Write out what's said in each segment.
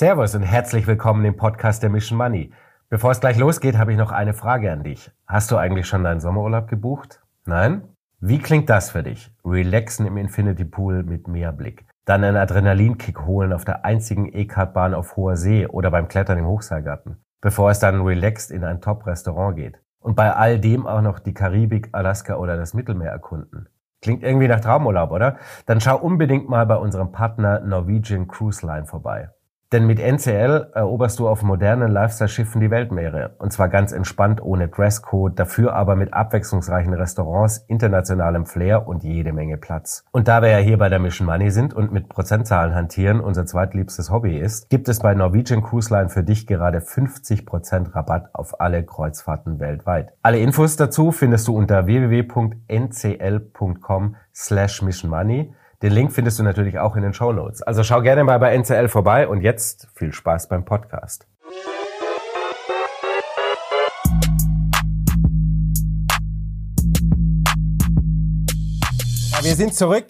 Servus und herzlich willkommen im Podcast der Mission Money. Bevor es gleich losgeht, habe ich noch eine Frage an dich. Hast du eigentlich schon deinen Sommerurlaub gebucht? Nein? Wie klingt das für dich? Relaxen im Infinity Pool mit Meerblick. Dann einen Adrenalinkick holen auf der einzigen E-Kartbahn auf hoher See oder beim Klettern im Hochseilgarten. Bevor es dann relaxed in ein Top-Restaurant geht. Und bei all dem auch noch die Karibik, Alaska oder das Mittelmeer erkunden. Klingt irgendwie nach Traumurlaub, oder? Dann schau unbedingt mal bei unserem Partner Norwegian Cruise Line vorbei. Denn mit NCL eroberst du auf modernen Lifestyle-Schiffen die Weltmeere. Und zwar ganz entspannt, ohne Dresscode, dafür aber mit abwechslungsreichen Restaurants, internationalem Flair und jede Menge Platz. Und da wir ja hier bei der Mission Money sind und mit Prozentzahlen hantieren unser zweitliebstes Hobby ist, gibt es bei Norwegian Cruise Line für dich gerade 50% Rabatt auf alle Kreuzfahrten weltweit. Alle Infos dazu findest du unter www.ncl.com slash missionmoney den Link findest du natürlich auch in den Show Notes. Also schau gerne mal bei NCL vorbei und jetzt viel Spaß beim Podcast. wir sind zurück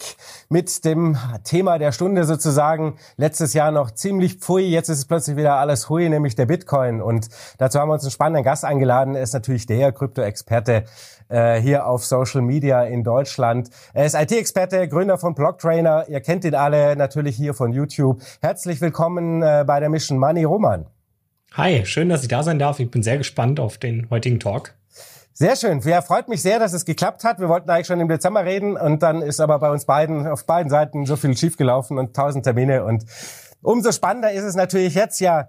mit dem Thema der Stunde sozusagen. Letztes Jahr noch ziemlich pfui, jetzt ist es plötzlich wieder alles hui, nämlich der Bitcoin. Und dazu haben wir uns einen spannenden Gast eingeladen. Er ist natürlich der Krypto-Experte äh, hier auf Social Media in Deutschland. Er ist IT-Experte, Gründer von Blocktrainer. Ihr kennt ihn alle natürlich hier von YouTube. Herzlich willkommen äh, bei der Mission Money, Roman. Hi, schön, dass ich da sein darf. Ich bin sehr gespannt auf den heutigen Talk. Sehr schön. Ja, freut mich sehr, dass es geklappt hat. Wir wollten eigentlich schon im Dezember reden und dann ist aber bei uns beiden auf beiden Seiten so viel schiefgelaufen und tausend Termine und umso spannender ist es natürlich jetzt ja.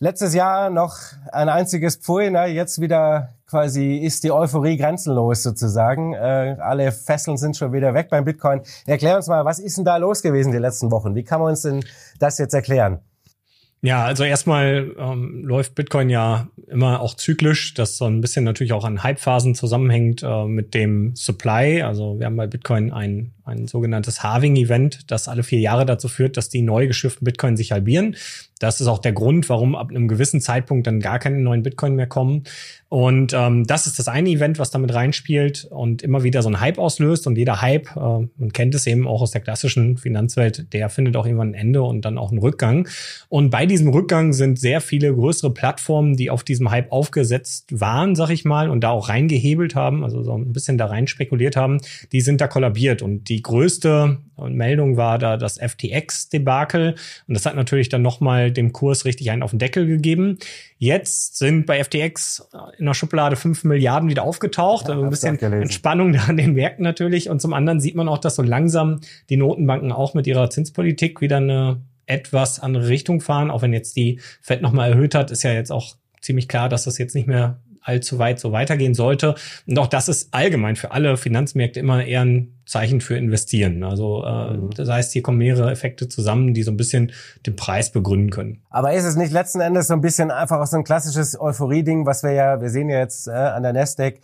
Letztes Jahr noch ein einziges Pfui, ne? jetzt wieder quasi ist die Euphorie grenzenlos sozusagen. Äh, alle Fesseln sind schon wieder weg beim Bitcoin. Erklär uns mal, was ist denn da los gewesen die letzten Wochen? Wie kann man uns denn das jetzt erklären? Ja, also erstmal ähm, läuft Bitcoin ja immer auch zyklisch, das so ein bisschen natürlich auch an Hypephasen zusammenhängt äh, mit dem Supply. Also wir haben bei Bitcoin ein, ein sogenanntes Halving-Event, das alle vier Jahre dazu führt, dass die neu geschifften Bitcoin sich halbieren. Das ist auch der Grund, warum ab einem gewissen Zeitpunkt dann gar keine neuen Bitcoin mehr kommen. Und ähm, das ist das eine Event, was damit reinspielt und immer wieder so ein Hype auslöst. Und jeder Hype, äh, man kennt es eben auch aus der klassischen Finanzwelt, der findet auch irgendwann ein Ende und dann auch einen Rückgang. Und bei diesem Rückgang sind sehr viele größere Plattformen, die auf diesem Hype aufgesetzt waren, sag ich mal, und da auch reingehebelt haben, also so ein bisschen da rein spekuliert haben, die sind da kollabiert. Und die größte Meldung war da das FTX-Debakel. Und das hat natürlich dann nochmal dem Kurs richtig einen auf den Deckel gegeben. Jetzt sind bei FTX in der Schublade 5 Milliarden wieder aufgetaucht. Ja, also ein bisschen Entspannung da an den Märkten natürlich. Und zum anderen sieht man auch, dass so langsam die Notenbanken auch mit ihrer Zinspolitik wieder eine etwas andere Richtung fahren. Auch wenn jetzt die Fed nochmal erhöht hat, ist ja jetzt auch ziemlich klar, dass das jetzt nicht mehr allzu weit so weitergehen sollte. Und auch das ist allgemein für alle Finanzmärkte immer eher ein Zeichen für Investieren. Also äh, mhm. das heißt, hier kommen mehrere Effekte zusammen, die so ein bisschen den Preis begründen können. Aber ist es nicht letzten Endes so ein bisschen einfach auch so ein klassisches Euphorie-Ding, was wir ja, wir sehen ja jetzt äh, an der Nasdaq,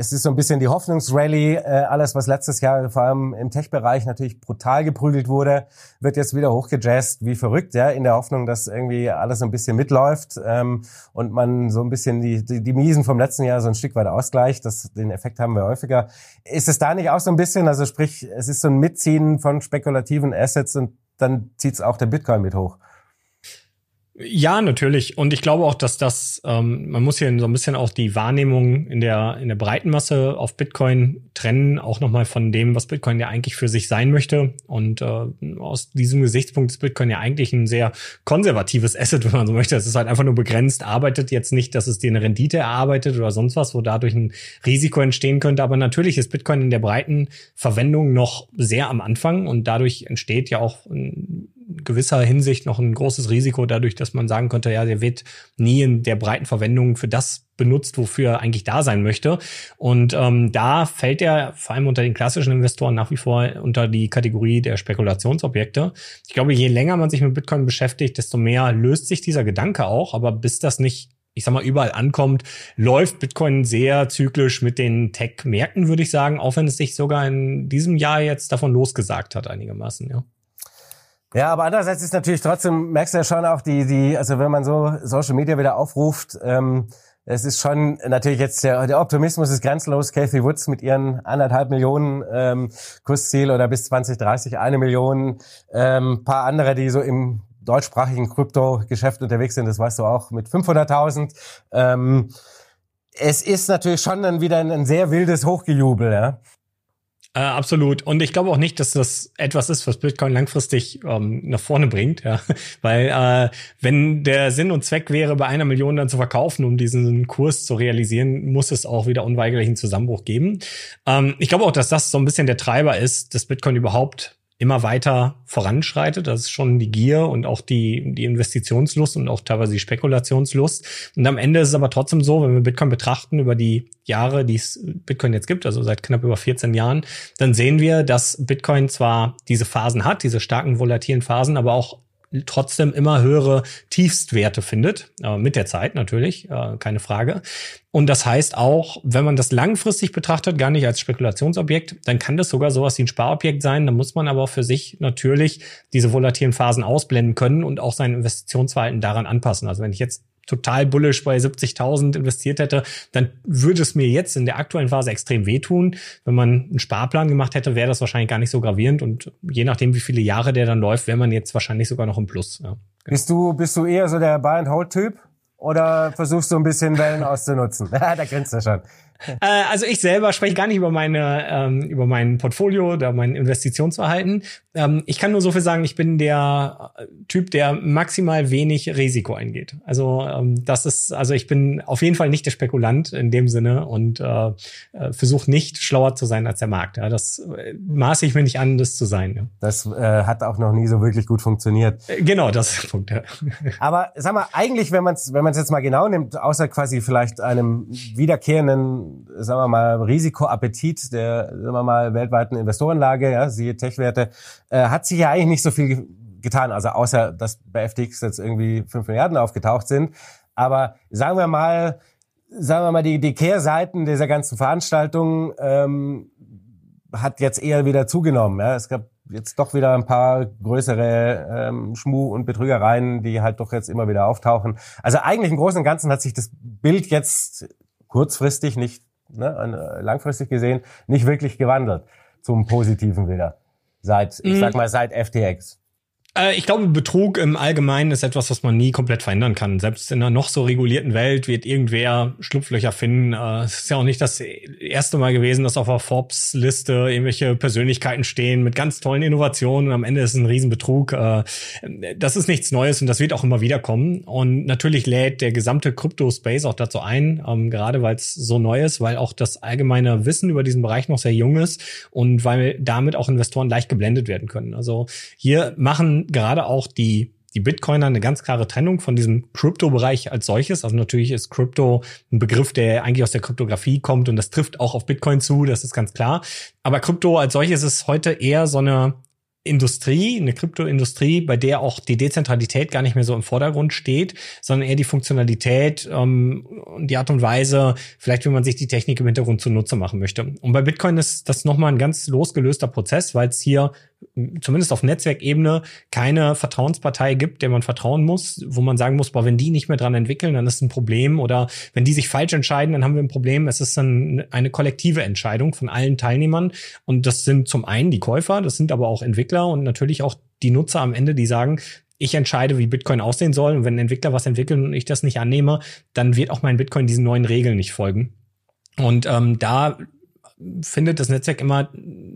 es ist so ein bisschen die Hoffnungsrally. Äh, alles, was letztes Jahr vor allem im Tech-Bereich natürlich brutal geprügelt wurde, wird jetzt wieder hochgejazzt wie verrückt, ja, in der Hoffnung, dass irgendwie alles so ein bisschen mitläuft ähm, und man so ein bisschen die, die, die Miesen vom letzten Jahr so ein Stück weit ausgleicht. Das, den Effekt haben wir häufiger. Ist es da nicht auch so ein bisschen, also sprich, es ist so ein Mitziehen von spekulativen Assets und dann zieht es auch der Bitcoin mit hoch? Ja, natürlich. Und ich glaube auch, dass das, ähm, man muss hier so ein bisschen auch die Wahrnehmung in der, in der breiten Masse auf Bitcoin trennen, auch nochmal von dem, was Bitcoin ja eigentlich für sich sein möchte. Und äh, aus diesem Gesichtspunkt ist Bitcoin ja eigentlich ein sehr konservatives Asset, wenn man so möchte. Es ist halt einfach nur begrenzt, arbeitet jetzt nicht, dass es dir eine Rendite erarbeitet oder sonst was, wo dadurch ein Risiko entstehen könnte. Aber natürlich ist Bitcoin in der breiten Verwendung noch sehr am Anfang und dadurch entsteht ja auch gewisser Hinsicht noch ein großes Risiko dadurch, dass man sagen könnte, ja, der wird nie in der breiten Verwendung für das benutzt, wofür er eigentlich da sein möchte. Und ähm, da fällt er vor allem unter den klassischen Investoren nach wie vor unter die Kategorie der Spekulationsobjekte. Ich glaube, je länger man sich mit Bitcoin beschäftigt, desto mehr löst sich dieser Gedanke auch. Aber bis das nicht ich sag mal, überall ankommt, läuft Bitcoin sehr zyklisch mit den Tech-Märkten, würde ich sagen, auch wenn es sich sogar in diesem Jahr jetzt davon losgesagt hat, einigermaßen, ja. Ja, aber andererseits ist natürlich trotzdem, merkst du ja schon auch die, die, also wenn man so Social Media wieder aufruft, ähm, es ist schon natürlich jetzt der, der Optimismus ist grenzenlos. Kathy Woods mit ihren anderthalb Millionen ähm, Kursziel oder bis 2030 eine Million. Ähm, paar andere, die so im deutschsprachigen Krypto-Geschäft unterwegs sind, das weißt du auch, mit 500.000. Ähm, es ist natürlich schon dann wieder ein, ein sehr wildes Hochgejubel, ja. Äh, absolut. Und ich glaube auch nicht, dass das etwas ist, was Bitcoin langfristig ähm, nach vorne bringt, ja. Weil äh, wenn der Sinn und Zweck wäre, bei einer Million dann zu verkaufen, um diesen Kurs zu realisieren, muss es auch wieder unweigerlich einen Zusammenbruch geben. Ähm, ich glaube auch, dass das so ein bisschen der Treiber ist, dass Bitcoin überhaupt immer weiter voranschreitet. Das ist schon die Gier und auch die, die Investitionslust und auch teilweise die Spekulationslust. Und am Ende ist es aber trotzdem so, wenn wir Bitcoin betrachten über die Jahre, die es Bitcoin jetzt gibt, also seit knapp über 14 Jahren, dann sehen wir, dass Bitcoin zwar diese Phasen hat, diese starken volatilen Phasen, aber auch trotzdem immer höhere Tiefstwerte findet, äh, mit der Zeit natürlich, äh, keine Frage. Und das heißt auch, wenn man das langfristig betrachtet, gar nicht als Spekulationsobjekt, dann kann das sogar sowas wie ein Sparobjekt sein. Da muss man aber für sich natürlich diese volatilen Phasen ausblenden können und auch sein Investitionsverhalten daran anpassen. Also wenn ich jetzt total bullish bei 70.000 investiert hätte, dann würde es mir jetzt in der aktuellen Phase extrem wehtun. Wenn man einen Sparplan gemacht hätte, wäre das wahrscheinlich gar nicht so gravierend und je nachdem, wie viele Jahre der dann läuft, wäre man jetzt wahrscheinlich sogar noch im Plus. Ja. Bist du, bist du eher so der Buy-and-Hold-Typ? Oder versuchst du ein bisschen Wellen auszunutzen? da grinst er schon. Äh, also ich selber spreche gar nicht über meine ähm, über mein Portfolio oder mein Investitionsverhalten. Ähm, ich kann nur so viel sagen, ich bin der äh, Typ, der maximal wenig Risiko eingeht. Also ähm, das ist, also ich bin auf jeden Fall nicht der Spekulant in dem Sinne und äh, äh, versuche nicht schlauer zu sein als der Markt. Ja, das äh, maße ich mir nicht an, das zu sein. Ja. Das äh, hat auch noch nie so wirklich gut funktioniert. Genau, das ist der Punkt. Ja. Aber sag mal, eigentlich, wenn man es wenn jetzt mal genau nimmt, außer quasi vielleicht einem wiederkehrenden sagen wir mal, Risikoappetit der, sagen wir mal, weltweiten Investorenlage, ja, siehe Tech-Werte, äh, hat sich ja eigentlich nicht so viel getan. Also außer, dass bei FTX jetzt irgendwie 5 Milliarden aufgetaucht sind. Aber sagen wir mal, sagen wir mal, die, die Kehrseiten dieser ganzen Veranstaltung ähm, hat jetzt eher wieder zugenommen. Ja. Es gab jetzt doch wieder ein paar größere ähm, Schmu- und Betrügereien, die halt doch jetzt immer wieder auftauchen. Also eigentlich im Großen und Ganzen hat sich das Bild jetzt kurzfristig, nicht ne, langfristig gesehen, nicht wirklich gewandelt zum Positiven wieder. Seit, ich mhm. sag mal, seit FTX. Äh, ich glaube, Betrug im Allgemeinen ist etwas, was man nie komplett verändern kann. Selbst in einer noch so regulierten Welt wird irgendwer Schlupflöcher finden. Äh, es ist ja auch nicht das erste Mal gewesen, dass auf der Forbes-Liste irgendwelche Persönlichkeiten stehen mit ganz tollen Innovationen und am Ende ist es ein Riesenbetrug. Äh, das ist nichts Neues und das wird auch immer wieder kommen. Und natürlich lädt der gesamte Crypto-Space auch dazu ein, ähm, gerade weil es so neu ist, weil auch das allgemeine Wissen über diesen Bereich noch sehr jung ist und weil damit auch Investoren leicht geblendet werden können. Also hier machen gerade auch die die Bitcoiner eine ganz klare Trennung von diesem Krypto-Bereich als solches. Also natürlich ist Krypto ein Begriff, der eigentlich aus der Kryptographie kommt und das trifft auch auf Bitcoin zu, das ist ganz klar. Aber Krypto als solches ist heute eher so eine Industrie, eine Kryptoindustrie, bei der auch die Dezentralität gar nicht mehr so im Vordergrund steht, sondern eher die Funktionalität ähm, und die Art und Weise, vielleicht wie man sich die Technik im Hintergrund zunutze machen möchte. Und bei Bitcoin ist das nochmal ein ganz losgelöster Prozess, weil es hier zumindest auf Netzwerkebene keine Vertrauenspartei gibt, der man vertrauen muss, wo man sagen muss, boah, wenn die nicht mehr dran entwickeln, dann ist ein Problem oder wenn die sich falsch entscheiden, dann haben wir ein Problem. Es ist dann eine kollektive Entscheidung von allen Teilnehmern und das sind zum einen die Käufer, das sind aber auch Entwickler und natürlich auch die Nutzer am Ende, die sagen, ich entscheide, wie Bitcoin aussehen soll und wenn ein Entwickler was entwickelt und ich das nicht annehme, dann wird auch mein Bitcoin diesen neuen Regeln nicht folgen. Und ähm, da findet das Netzwerk immer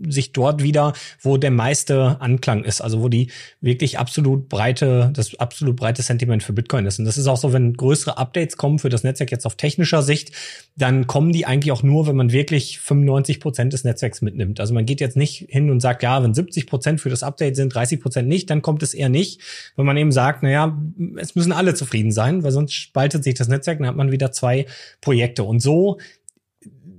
sich dort wieder, wo der meiste Anklang ist, also wo die wirklich absolut breite, das absolut breite Sentiment für Bitcoin ist. Und das ist auch so, wenn größere Updates kommen für das Netzwerk jetzt auf technischer Sicht, dann kommen die eigentlich auch nur, wenn man wirklich 95 Prozent des Netzwerks mitnimmt. Also man geht jetzt nicht hin und sagt, ja, wenn 70 Prozent für das Update sind, 30 Prozent nicht, dann kommt es eher nicht, wenn man eben sagt, naja, es müssen alle zufrieden sein, weil sonst spaltet sich das Netzwerk, dann hat man wieder zwei Projekte. Und so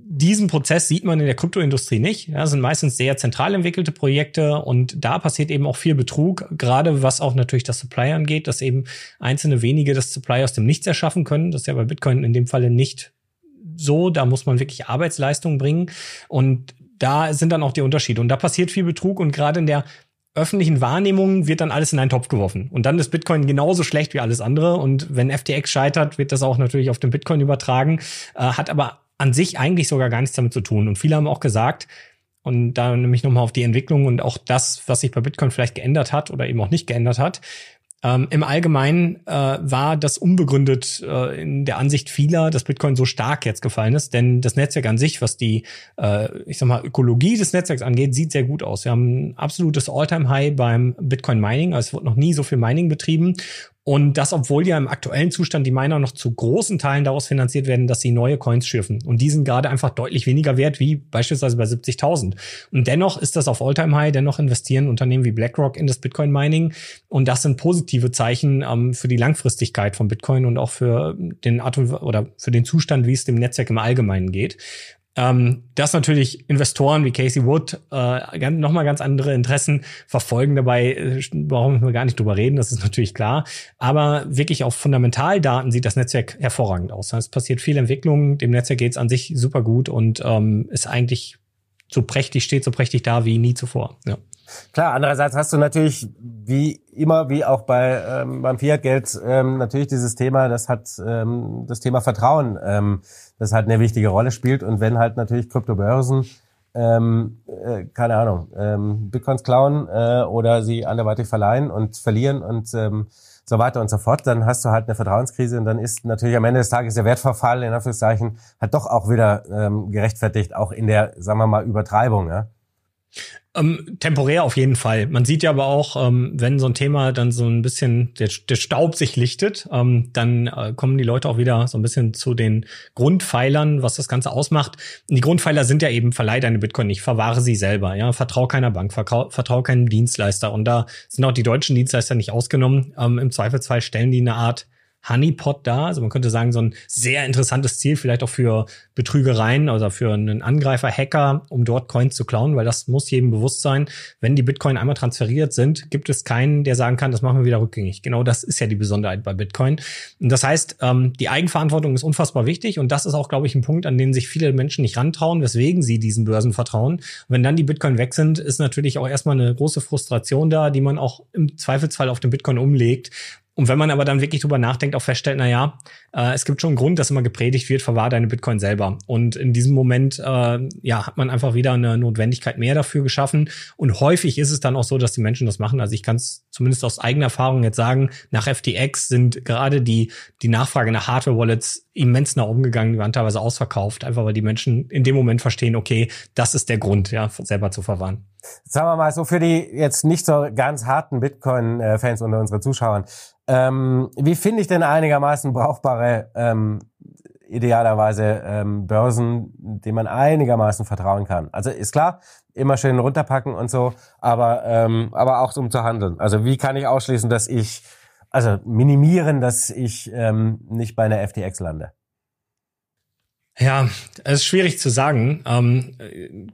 diesen Prozess sieht man in der Kryptoindustrie nicht. Ja, das sind meistens sehr zentral entwickelte Projekte und da passiert eben auch viel Betrug, gerade was auch natürlich das Supply angeht, dass eben einzelne wenige das Supply aus dem Nichts erschaffen können. Das ist ja bei Bitcoin in dem Falle nicht so. Da muss man wirklich Arbeitsleistung bringen und da sind dann auch die Unterschiede. Und da passiert viel Betrug und gerade in der öffentlichen Wahrnehmung wird dann alles in einen Topf geworfen. Und dann ist Bitcoin genauso schlecht wie alles andere. Und wenn FTX scheitert, wird das auch natürlich auf den Bitcoin übertragen, äh, hat aber an sich eigentlich sogar gar nichts damit zu tun. Und viele haben auch gesagt, und da nämlich nochmal auf die Entwicklung und auch das, was sich bei Bitcoin vielleicht geändert hat oder eben auch nicht geändert hat, Ähm, Im Allgemeinen äh, war das unbegründet äh, in der Ansicht vieler, dass Bitcoin so stark jetzt gefallen ist, denn das Netzwerk an sich, was die, äh, ich sag mal, Ökologie des Netzwerks angeht, sieht sehr gut aus. Wir haben ein absolutes All-Time-High beim Bitcoin Mining, also es wird noch nie so viel Mining betrieben und das, obwohl ja im aktuellen Zustand die Miner noch zu großen Teilen daraus finanziert werden, dass sie neue Coins schürfen. Und die sind gerade einfach deutlich weniger wert, wie beispielsweise bei 70.000. Und dennoch ist das auf All-Time-High, dennoch investieren Unternehmen wie BlackRock in das Bitcoin-Mining. Und das sind positive Zeichen ähm, für die Langfristigkeit von Bitcoin und auch für den Art oder für den Zustand, wie es dem Netzwerk im Allgemeinen geht. Ähm, dass natürlich Investoren wie Casey Wood äh, nochmal ganz andere Interessen verfolgen dabei, äh, brauchen wir gar nicht drüber reden, das ist natürlich klar. Aber wirklich auf Fundamentaldaten sieht das Netzwerk hervorragend aus. Es passiert viel Entwicklung, dem Netzwerk geht es an sich super gut und ähm, ist eigentlich so prächtig, steht so prächtig da wie nie zuvor. Ja. Klar, andererseits hast du natürlich wie immer, wie auch bei ähm, beim Fiat-Geld, ähm, natürlich dieses Thema, das hat ähm, das Thema Vertrauen, ähm, das halt eine wichtige Rolle spielt. Und wenn halt natürlich Kryptobörsen, ähm, äh, keine Ahnung, ähm, Bitcoins klauen äh, oder sie anderweitig verleihen und verlieren und ähm, so weiter und so fort, dann hast du halt eine Vertrauenskrise und dann ist natürlich am Ende des Tages der Wertverfall in Anführungszeichen hat doch auch wieder ähm, gerechtfertigt, auch in der, sagen wir mal, Übertreibung. Ja? Ähm, temporär auf jeden Fall. Man sieht ja aber auch, ähm, wenn so ein Thema dann so ein bisschen der, der Staub sich lichtet, ähm, dann äh, kommen die Leute auch wieder so ein bisschen zu den Grundpfeilern, was das Ganze ausmacht. Und die Grundpfeiler sind ja eben, verleih deine Bitcoin nicht, verwahre sie selber, ja, vertrau keiner Bank, vertrau, vertrau keinem Dienstleister. Und da sind auch die deutschen Dienstleister nicht ausgenommen. Ähm, Im Zweifelsfall stellen die eine Art Honeypot da. Also man könnte sagen, so ein sehr interessantes Ziel, vielleicht auch für Betrügereien oder für einen Angreifer, Hacker, um dort Coins zu klauen, weil das muss jedem bewusst sein. Wenn die Bitcoin einmal transferiert sind, gibt es keinen, der sagen kann, das machen wir wieder rückgängig. Genau das ist ja die Besonderheit bei Bitcoin. Und das heißt, ähm, die Eigenverantwortung ist unfassbar wichtig und das ist auch, glaube ich, ein Punkt, an den sich viele Menschen nicht rantrauen, weswegen sie diesen Börsen vertrauen. Und wenn dann die Bitcoin weg sind, ist natürlich auch erstmal eine große Frustration da, die man auch im Zweifelsfall auf den Bitcoin umlegt und wenn man aber dann wirklich drüber nachdenkt, auch feststellt, na ja, äh, es gibt schon einen Grund, dass immer gepredigt wird, verwahr deine Bitcoin selber. Und in diesem Moment, äh, ja, hat man einfach wieder eine Notwendigkeit mehr dafür geschaffen. Und häufig ist es dann auch so, dass die Menschen das machen. Also ich kann es zumindest aus eigener Erfahrung jetzt sagen, nach FTX sind gerade die, die Nachfrage nach Hardware-Wallets immens nach oben gegangen, die waren teilweise ausverkauft, einfach weil die Menschen in dem Moment verstehen, okay, das ist der Grund, ja, selber zu verwahren. Sagen wir mal so für die jetzt nicht so ganz harten Bitcoin-Fans unter unseren Zuschauern. Ähm, wie finde ich denn einigermaßen brauchbare, ähm, idealerweise ähm, Börsen, denen man einigermaßen vertrauen kann? Also ist klar, immer schön runterpacken und so, aber, ähm, aber auch um zu handeln. Also wie kann ich ausschließen, dass ich, also minimieren, dass ich ähm, nicht bei einer FTX lande? Ja, es ist schwierig zu sagen. Ähm,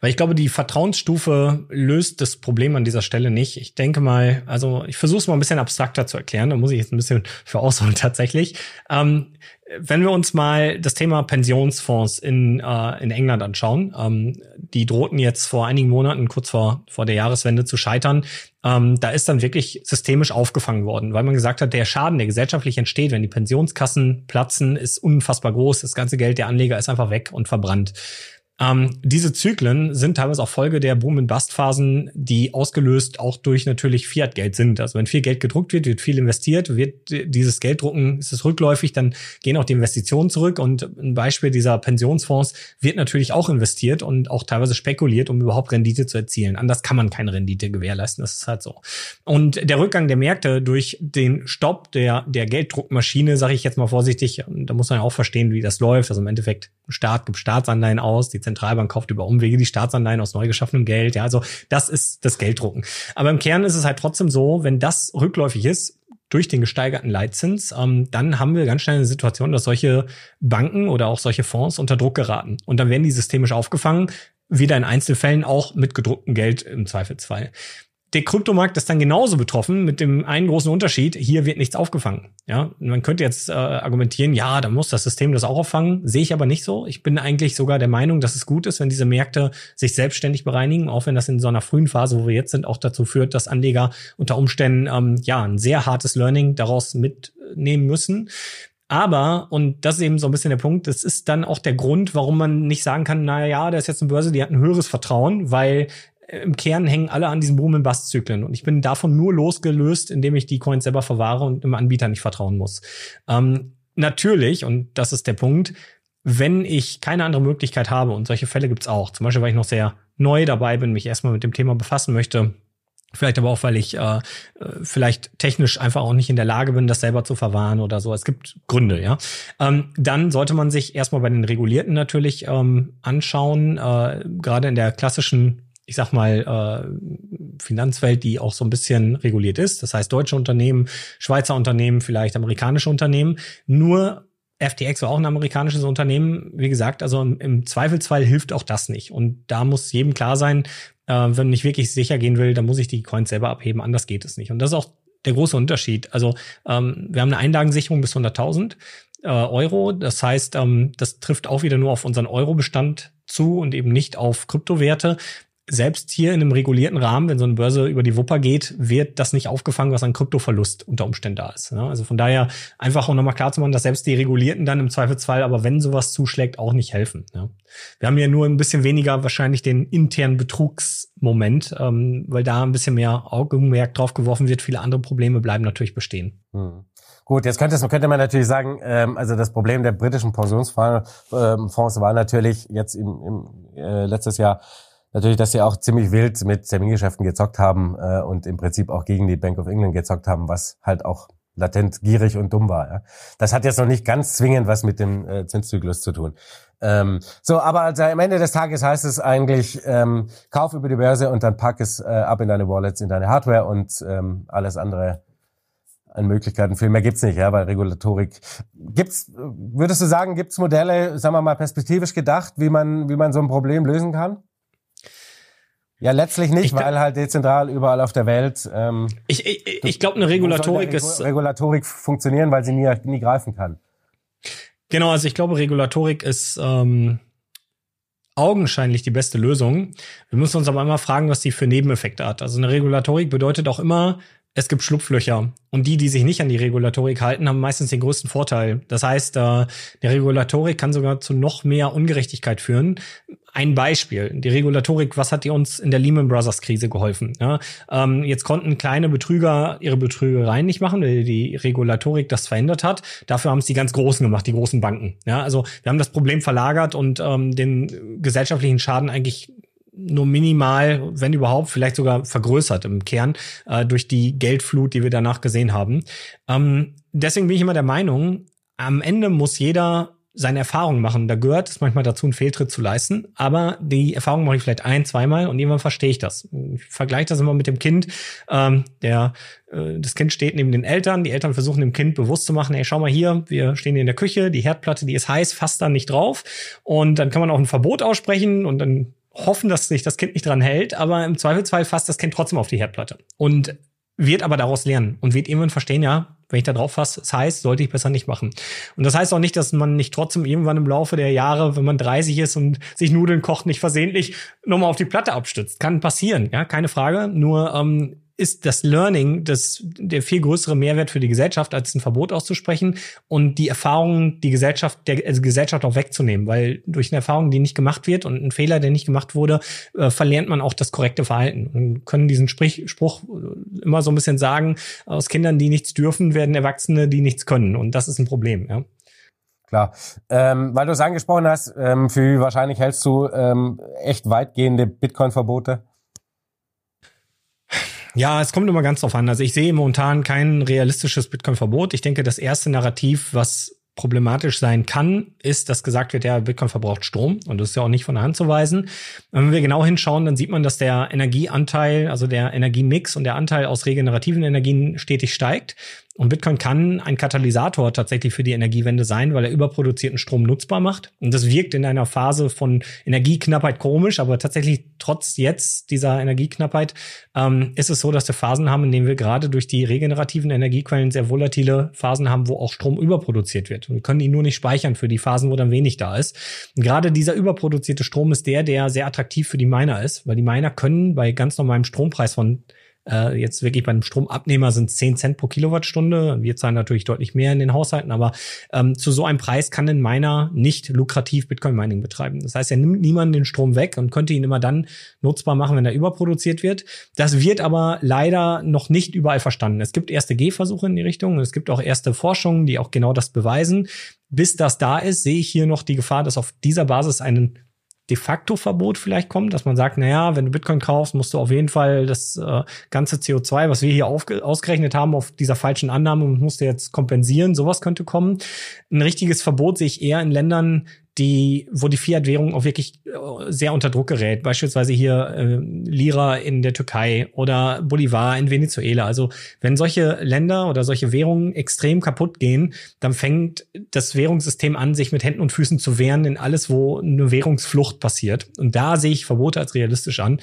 weil ich glaube, die Vertrauensstufe löst das Problem an dieser Stelle nicht. Ich denke mal, also ich versuche es mal ein bisschen abstrakter zu erklären, da muss ich jetzt ein bisschen für ausholen tatsächlich. Ähm, wenn wir uns mal das Thema Pensionsfonds in, äh, in England anschauen, ähm, die drohten jetzt vor einigen Monaten, kurz vor, vor der Jahreswende, zu scheitern. Ähm, da ist dann wirklich systemisch aufgefangen worden, weil man gesagt hat, der Schaden, der gesellschaftlich entsteht, wenn die Pensionskassen platzen, ist unfassbar groß. Das ganze Geld der Anleger ist einfach weg und verbrannt. Ähm, diese Zyklen sind teilweise auch Folge der Boom-and-Bust-Phasen, die ausgelöst auch durch natürlich Fiat-Geld sind. Also wenn viel Geld gedruckt wird, wird viel investiert, wird dieses Gelddrucken, ist es rückläufig, dann gehen auch die Investitionen zurück. Und ein Beispiel dieser Pensionsfonds wird natürlich auch investiert und auch teilweise spekuliert, um überhaupt Rendite zu erzielen. Anders kann man keine Rendite gewährleisten, das ist halt so. Und der Rückgang der Märkte durch den Stopp der, der Gelddruckmaschine, sage ich jetzt mal vorsichtig, da muss man ja auch verstehen, wie das läuft. Also im Endeffekt, Staat gibt Staatsanleihen aus, die Zentralbank kauft über Umwege die Staatsanleihen aus neu geschaffenem Geld. Ja, also das ist das Gelddrucken. Aber im Kern ist es halt trotzdem so, wenn das rückläufig ist, durch den gesteigerten Leitzins, ähm, dann haben wir ganz schnell eine Situation, dass solche Banken oder auch solche Fonds unter Druck geraten. Und dann werden die systemisch aufgefangen, wieder in Einzelfällen auch mit gedrucktem Geld im Zweifelsfall der Kryptomarkt ist dann genauso betroffen mit dem einen großen Unterschied, hier wird nichts aufgefangen. Ja, man könnte jetzt äh, argumentieren, ja, da muss das System das auch auffangen, sehe ich aber nicht so. Ich bin eigentlich sogar der Meinung, dass es gut ist, wenn diese Märkte sich selbstständig bereinigen, auch wenn das in so einer frühen Phase, wo wir jetzt sind, auch dazu führt, dass Anleger unter Umständen ähm, ja ein sehr hartes Learning daraus mitnehmen müssen. Aber, und das ist eben so ein bisschen der Punkt, das ist dann auch der Grund, warum man nicht sagen kann, na ja, da ist jetzt eine Börse, die hat ein höheres Vertrauen, weil im Kern hängen alle an diesen Boom- und Bust-Zyklen. Und ich bin davon nur losgelöst, indem ich die Coins selber verwahre und dem Anbieter nicht vertrauen muss. Ähm, natürlich, und das ist der Punkt, wenn ich keine andere Möglichkeit habe, und solche Fälle gibt's auch, zum Beispiel, weil ich noch sehr neu dabei bin, mich erstmal mit dem Thema befassen möchte, Vielleicht aber auch, weil ich äh, äh, vielleicht technisch einfach auch nicht in der Lage bin, das selber zu verwahren oder so. Es gibt Gründe, ja. Ähm, dann sollte man sich erstmal bei den Regulierten natürlich ähm, anschauen, äh, gerade in der klassischen, ich sag mal, äh, Finanzwelt, die auch so ein bisschen reguliert ist. Das heißt, deutsche Unternehmen, Schweizer Unternehmen, vielleicht amerikanische Unternehmen. Nur FTX war auch ein amerikanisches Unternehmen. Wie gesagt, also im Zweifelsfall hilft auch das nicht. Und da muss jedem klar sein, äh, wenn ich wirklich sicher gehen will, dann muss ich die Coins selber abheben. Anders geht es nicht. Und das ist auch der große Unterschied. Also ähm, wir haben eine Einlagensicherung bis 100.000 äh, Euro. Das heißt, ähm, das trifft auch wieder nur auf unseren Euro-Bestand zu und eben nicht auf Kryptowerte selbst hier in einem regulierten Rahmen, wenn so eine Börse über die Wupper geht, wird das nicht aufgefangen, was an Kryptoverlust unter Umständen da ist. Ne? Also von daher einfach auch nochmal klar zu machen, dass selbst die Regulierten dann im Zweifelsfall, aber wenn sowas zuschlägt, auch nicht helfen. Ne? Wir haben ja nur ein bisschen weniger wahrscheinlich den internen Betrugsmoment, ähm, weil da ein bisschen mehr Augenmerk drauf geworfen wird. Viele andere Probleme bleiben natürlich bestehen. Hm. Gut, jetzt könnte, könnte man natürlich sagen, ähm, also das Problem der britischen Pensionsfonds äh, war natürlich jetzt im, im äh, letztes Jahr natürlich, dass sie auch ziemlich wild mit Termingeschäften gezockt haben äh, und im Prinzip auch gegen die Bank of England gezockt haben, was halt auch latent gierig und dumm war. Ja. Das hat jetzt noch nicht ganz zwingend was mit dem äh, Zinszyklus zu tun. Ähm, so, aber also am Ende des Tages heißt es eigentlich, ähm, kauf über die Börse und dann pack es äh, ab in deine Wallets, in deine Hardware und ähm, alles andere an Möglichkeiten. Viel mehr gibt's nicht, ja, weil Regulatorik gibt's. Würdest du sagen, gibt's Modelle, sagen wir mal perspektivisch gedacht, wie man wie man so ein Problem lösen kann? Ja, letztlich nicht, ich weil halt dezentral überall auf der Welt. Ähm, ich ich, ich glaube, eine Regulatorik Regu ist. Regulatorik funktionieren, weil sie nie, nie greifen kann. Genau, also ich glaube, Regulatorik ist ähm, augenscheinlich die beste Lösung. Wir müssen uns aber immer fragen, was die für Nebeneffekte hat. Also eine Regulatorik bedeutet auch immer, es gibt Schlupflöcher. Und die, die sich nicht an die Regulatorik halten, haben meistens den größten Vorteil. Das heißt, äh, die Regulatorik kann sogar zu noch mehr Ungerechtigkeit führen. Ein Beispiel. Die Regulatorik, was hat die uns in der Lehman Brothers Krise geholfen? Ja, ähm, jetzt konnten kleine Betrüger ihre Betrügereien nicht machen, weil die Regulatorik das verändert hat. Dafür haben es die ganz Großen gemacht, die großen Banken. Ja, also wir haben das Problem verlagert und ähm, den gesellschaftlichen Schaden eigentlich nur minimal, wenn überhaupt, vielleicht sogar vergrößert im Kern äh, durch die Geldflut, die wir danach gesehen haben. Ähm, deswegen bin ich immer der Meinung, am Ende muss jeder seine Erfahrungen machen. Da gehört es manchmal dazu, einen Fehltritt zu leisten, aber die Erfahrung mache ich vielleicht ein, zweimal und irgendwann verstehe ich das. Ich vergleiche das immer mit dem Kind. Ähm, der, äh, das Kind steht neben den Eltern, die Eltern versuchen dem Kind bewusst zu machen, hey, schau mal hier, wir stehen hier in der Küche, die Herdplatte, die ist heiß, fasst da nicht drauf. Und dann kann man auch ein Verbot aussprechen und dann hoffen, dass sich das Kind nicht dran hält, aber im Zweifelsfall fasst das Kind trotzdem auf die Herdplatte. Und wird aber daraus lernen und wird irgendwann verstehen, ja, wenn ich da drauf fasse, das heißt, sollte ich besser nicht machen. Und das heißt auch nicht, dass man nicht trotzdem irgendwann im Laufe der Jahre, wenn man 30 ist und sich Nudeln kocht, nicht versehentlich nochmal auf die Platte abstützt. Kann passieren, ja, keine Frage. Nur ähm, ist das Learning das, der viel größere Mehrwert für die Gesellschaft, als ein Verbot auszusprechen und die Erfahrung, die Gesellschaft, der also Gesellschaft auch wegzunehmen. Weil durch eine Erfahrung, die nicht gemacht wird und einen Fehler, der nicht gemacht wurde, äh, verlernt man auch das korrekte Verhalten. Und können diesen Sprich, Spruch immer so ein bisschen sagen, aus Kindern, die nichts dürfen, werden Erwachsene, die nichts können. Und das ist ein Problem, ja. Klar. Ähm, weil du es angesprochen hast, ähm, für wahrscheinlich hältst du ähm, echt weitgehende Bitcoin-Verbote? Ja, es kommt immer ganz drauf an. Also ich sehe momentan kein realistisches Bitcoin-Verbot. Ich denke, das erste Narrativ, was problematisch sein kann, ist, dass gesagt wird, ja, Bitcoin verbraucht Strom und das ist ja auch nicht von der Hand zu weisen. Wenn wir genau hinschauen, dann sieht man, dass der Energieanteil, also der Energiemix und der Anteil aus regenerativen Energien stetig steigt. Und Bitcoin kann ein Katalysator tatsächlich für die Energiewende sein, weil er überproduzierten Strom nutzbar macht. Und das wirkt in einer Phase von Energieknappheit komisch, aber tatsächlich trotz jetzt dieser Energieknappheit ähm, ist es so, dass wir Phasen haben, in denen wir gerade durch die regenerativen Energiequellen sehr volatile Phasen haben, wo auch Strom überproduziert wird. Und wir können ihn nur nicht speichern für die Phasen, wo dann wenig da ist. Und gerade dieser überproduzierte Strom ist der, der sehr attraktiv für die Miner ist, weil die Miner können bei ganz normalem Strompreis von Äh, jetzt wirklich beim Stromabnehmer sind 10 Cent pro Kilowattstunde. Wir zahlen natürlich deutlich mehr in den Haushalten, aber ähm, zu so einem Preis kann ein Miner nicht lukrativ Bitcoin-Mining betreiben. Das heißt, er nimmt niemanden den Strom weg und könnte ihn immer dann nutzbar machen, wenn er überproduziert wird. Das wird aber leider noch nicht überall verstanden. Es gibt erste Gehversuche in die Richtung und es gibt auch erste Forschungen, die auch genau das beweisen. Bis das da ist, sehe ich hier noch die Gefahr, dass auf dieser Basis einen de facto Verbot vielleicht kommt, dass man sagt, na ja, wenn du Bitcoin kaufst, musst du auf jeden Fall das äh, ganze CO2, was wir hier ausgerechnet haben, auf dieser falschen Annahme, musst du jetzt kompensieren. Sowas könnte kommen. Ein richtiges Verbot sehe ich eher in Ländern, die, wo die Fiat-Währung auch wirklich äh, sehr unter Druck gerät. Beispielsweise hier äh, Lira in der Türkei oder Bolivar in Venezuela. Also wenn solche Länder oder solche Währungen extrem kaputt gehen, dann fängt das Währungssystem an, sich mit Händen und Füßen zu wehren in alles, wo eine Währungsflucht passiert. Und da sehe ich Verbote als realistisch an.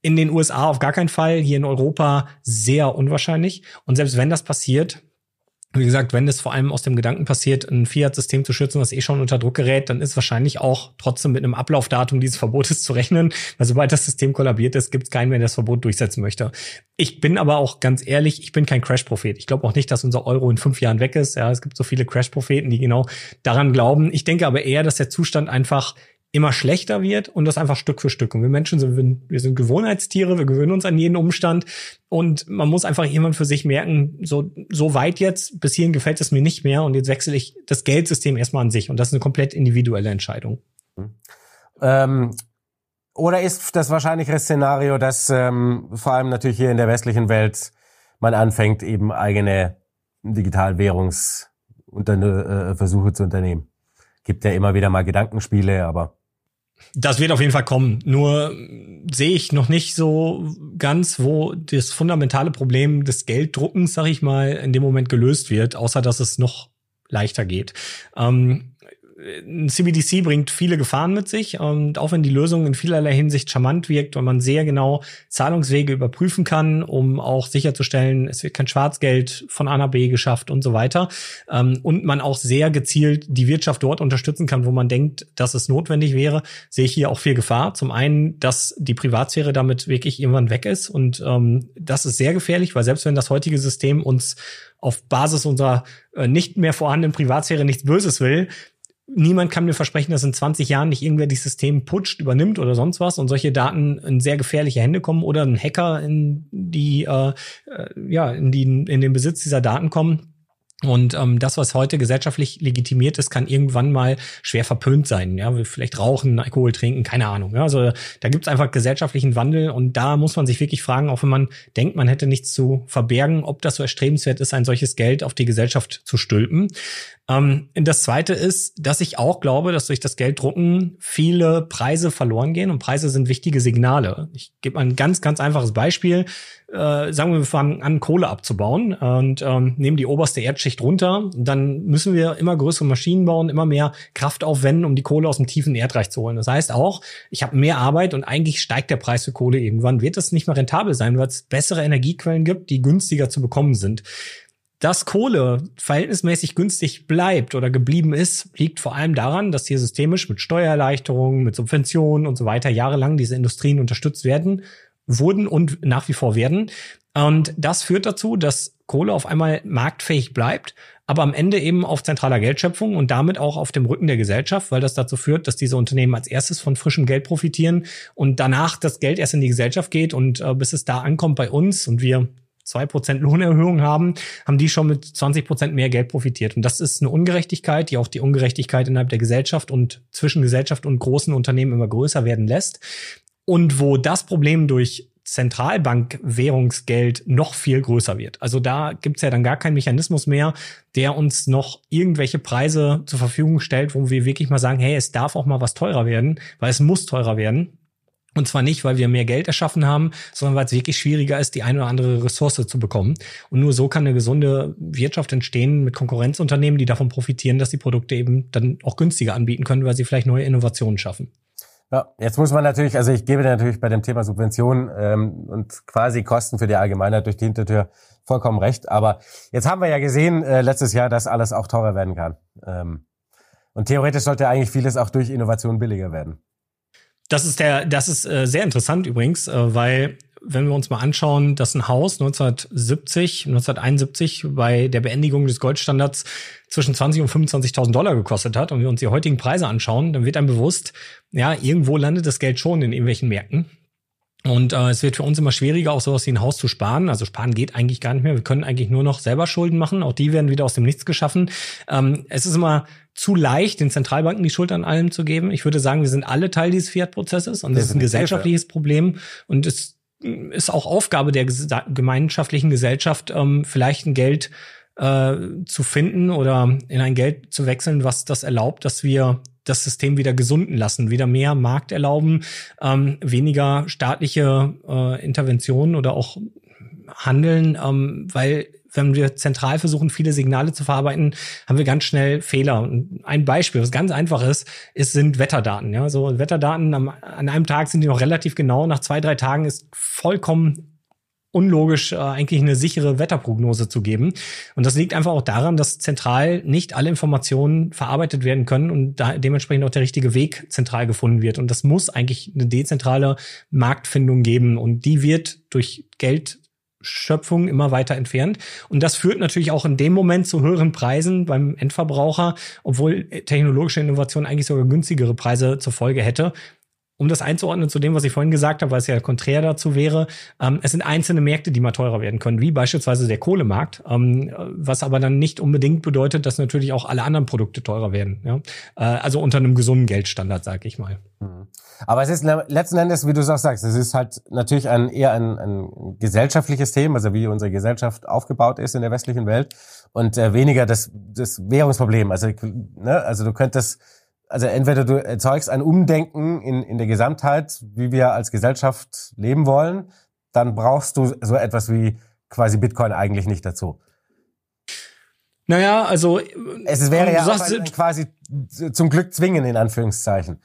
In den USA auf gar keinen Fall, hier in Europa sehr unwahrscheinlich. Und selbst wenn das passiert, wie gesagt, wenn es vor allem aus dem Gedanken passiert, ein Fiat-System zu schützen, das eh schon unter Druck gerät, dann ist wahrscheinlich auch trotzdem mit einem Ablaufdatum dieses Verbotes zu rechnen. Weil sobald das System kollabiert ist, gibt es keinen mehr, der das Verbot durchsetzen möchte. Ich bin aber auch ganz ehrlich, ich bin kein Crash-Prophet. Ich glaube auch nicht, dass unser Euro in fünf Jahren weg ist. Ja, es gibt so viele Crash-Propheten, die genau daran glauben. Ich denke aber eher, dass der Zustand einfach immer schlechter wird und das einfach Stück für Stück. Und wir Menschen sind, wir sind Gewohnheitstiere, wir gewöhnen uns an jeden Umstand und man muss einfach irgendwann für sich merken, so, so weit jetzt, bis hierhin gefällt es mir nicht mehr und jetzt wechsle ich das Geldsystem erstmal an sich und das ist eine komplett individuelle Entscheidung. Ähm, oder ist das wahrscheinlichere Szenario, dass ähm, vor allem natürlich hier in der westlichen Welt man anfängt, eben eigene Digitalwährungsversuche äh, zu unternehmen? Gibt ja immer wieder mal Gedankenspiele, aber das wird auf jeden Fall kommen. Nur sehe ich noch nicht so ganz, wo das fundamentale Problem des Gelddruckens, sag ich mal, in dem Moment gelöst wird, außer dass es noch leichter geht. Ähm, ein CBDC bringt viele Gefahren mit sich und auch wenn die Lösung in vielerlei Hinsicht charmant wirkt und man sehr genau Zahlungswege überprüfen kann, um auch sicherzustellen, es wird kein Schwarzgeld von A nach B geschafft und so weiter ähm, und man auch sehr gezielt die Wirtschaft dort unterstützen kann, wo man denkt, dass es notwendig wäre, sehe ich hier auch viel Gefahr. Zum einen, dass die Privatsphäre damit wirklich irgendwann weg ist und ähm, das ist sehr gefährlich, weil selbst wenn das heutige System uns auf Basis unserer äh, nicht mehr vorhandenen Privatsphäre nichts Böses will, niemand kann mir versprechen, dass in 20 Jahren nicht irgendwer das System putscht, übernimmt oder sonst was und solche Daten in sehr gefährliche Hände kommen oder ein Hacker in die äh, äh ja in die in den Besitz dieser Daten kommen und ähm, das, was heute gesellschaftlich legitimiert ist, kann irgendwann mal schwer verpönt sein. Ja, vielleicht rauchen, Alkohol trinken, keine Ahnung. Ja, also da gibt's einfach gesellschaftlichen Wandel und da muss man sich wirklich fragen, auch wenn man denkt, man hätte nichts zu verbergen, ob das so erstrebenswert ist, ein solches Geld auf die Gesellschaft zu stülpen. Ähm, das Zweite ist, dass ich auch glaube, dass durch das Gelddrucken viele Preise verloren gehen und Preise sind wichtige Signale. Ich gebe ein ganz, ganz einfaches Beispiel äh, sagen wir, wir fangen an, Kohle abzubauen und ähm, nehmen die oberste Erdschicht runter, dann müssen wir immer größere Maschinen bauen, immer mehr Kraft aufwenden, um die Kohle aus dem tiefen Erdreich zu holen. Das heißt auch, ich habe mehr Arbeit und eigentlich steigt der Preis für Kohle irgendwann. Wird das nicht mehr rentabel sein, weil es bessere Energiequellen gibt, die günstiger zu bekommen sind. Dass Kohle verhältnismäßig günstig bleibt oder geblieben ist, liegt vor allem daran, dass hier systemisch mit Steuererleichterungen, mit Subventionen und so weiter jahrelang diese Industrien unterstützt werden wurden und nach wie vor werden. Und das führt dazu, dass Kohle auf einmal marktfähig bleibt, aber am Ende eben auf zentraler Geldschöpfung und damit auch auf dem Rücken der Gesellschaft, weil das dazu führt, dass diese Unternehmen als erstes von frischem Geld profitieren und danach das Geld erst in die Gesellschaft geht und äh, bis es da ankommt bei uns und wir zwei Prozent Lohnerhöhung haben, haben die schon mit 20 Prozent mehr Geld profitiert. Und das ist eine Ungerechtigkeit, die auch die Ungerechtigkeit innerhalb der Gesellschaft und zwischen Gesellschaft und großen Unternehmen immer größer werden lässt und wo das Problem durch Zentralbankwährungsgeld noch viel größer wird. Also da gibt's ja dann gar keinen Mechanismus mehr, der uns noch irgendwelche Preise zur Verfügung stellt, wo wir wirklich mal sagen, hey, es darf auch mal was teurer werden, weil es muss teurer werden. Und zwar nicht, weil wir mehr Geld erschaffen haben, sondern weil es wirklich schwieriger ist, die eine oder andere Ressource zu bekommen. Und nur so kann eine gesunde Wirtschaft entstehen mit Konkurrenzunternehmen, die davon profitieren, dass die Produkte eben dann auch günstiger anbieten können, weil sie vielleicht neue Innovationen schaffen. Ja, jetzt muss man natürlich, also ich gebe dir natürlich bei dem Thema Subventionen ähm, und quasi Kosten für die Allgemeinheit durch die Hintertür vollkommen recht. Aber jetzt haben wir ja gesehen äh, letztes Jahr, dass alles auch teurer werden kann. Ähm, und theoretisch sollte eigentlich vieles auch durch Innovation billiger werden. Das ist der, das ist äh, sehr interessant übrigens, äh, weil wenn wir uns mal anschauen, dass ein Haus 1970, 1971 bei der Beendigung des Goldstandards zwischen 20 und 25.000 Dollar gekostet hat und wir uns die heutigen Preise anschauen, dann wird einem bewusst, ja, irgendwo landet das Geld schon in irgendwelchen Märkten. Und äh, es wird für uns immer schwieriger, auch sowas wie ein Haus zu sparen. Also sparen geht eigentlich gar nicht mehr. Wir können eigentlich nur noch selber Schulden machen. Auch die werden wieder aus dem Nichts geschaffen. Ähm, es ist immer zu leicht, den Zentralbanken die Schuld an allem zu geben. Ich würde sagen, wir sind alle Teil dieses Fiat-Prozesses und das ist ein gesellschaftliches. Problem. Und es ist auch Aufgabe der gemeinschaftlichen Gesellschaft, ähm, vielleicht ein Geld äh, zu finden oder in ein Geld zu wechseln, was das erlaubt, dass wir das System wieder gesunden lassen, wieder mehr Markt erlauben, ähm, weniger staatliche äh, Interventionen oder auch Handeln, ähm, weil wenn wir zentral versuchen, viele Signale zu verarbeiten, haben wir ganz schnell Fehler. Und ein Beispiel, was ganz einfach ist, ist sind Wetterdaten. Ja, so Wetterdaten am, an einem Tag sind die noch relativ genau. Nach zwei, drei Tagen ist vollkommen unlogisch, äh, eigentlich eine sichere Wetterprognose zu geben. Und das liegt einfach auch daran, dass zentral nicht alle Informationen verarbeitet werden können und da dementsprechend auch der richtige Weg zentral gefunden wird. Und das muss eigentlich eine dezentrale Marktfindung geben. Und die wird durch Geldschöpfung immer weiter entfernt. Und das führt natürlich auch in dem Moment zu höheren Preisen beim Endverbraucher, obwohl technologische Innovation eigentlich sogar günstigere Preise zur Folge hätte um das einzuordnen zu dem, was ich vorhin gesagt habe, weil es ja konträr dazu wäre, ähm, es sind einzelne Märkte, die mal teurer werden können, wie beispielsweise der Kohlemarkt, ähm, was aber dann nicht unbedingt bedeutet, dass natürlich auch alle anderen Produkte teurer werden. Ja? Äh, also unter einem gesunden Geldstandard, sage ich mal. Mhm. Aber es ist letzten Endes, wie du es auch sagst, es ist halt natürlich ein, eher ein, ein gesellschaftliches Thema, also wie unsere Gesellschaft aufgebaut ist in der westlichen Welt und äh, weniger das, das Währungsproblem. Also, ne, also du könntest also entweder du erzeugst ein Umdenken in, in der Gesamtheit, wie wir als Gesellschaft leben wollen, dann brauchst du so etwas wie quasi Bitcoin eigentlich nicht dazu. Naja, also es wäre ja sagst, quasi zum Glück zwingen in Anführungszeichen.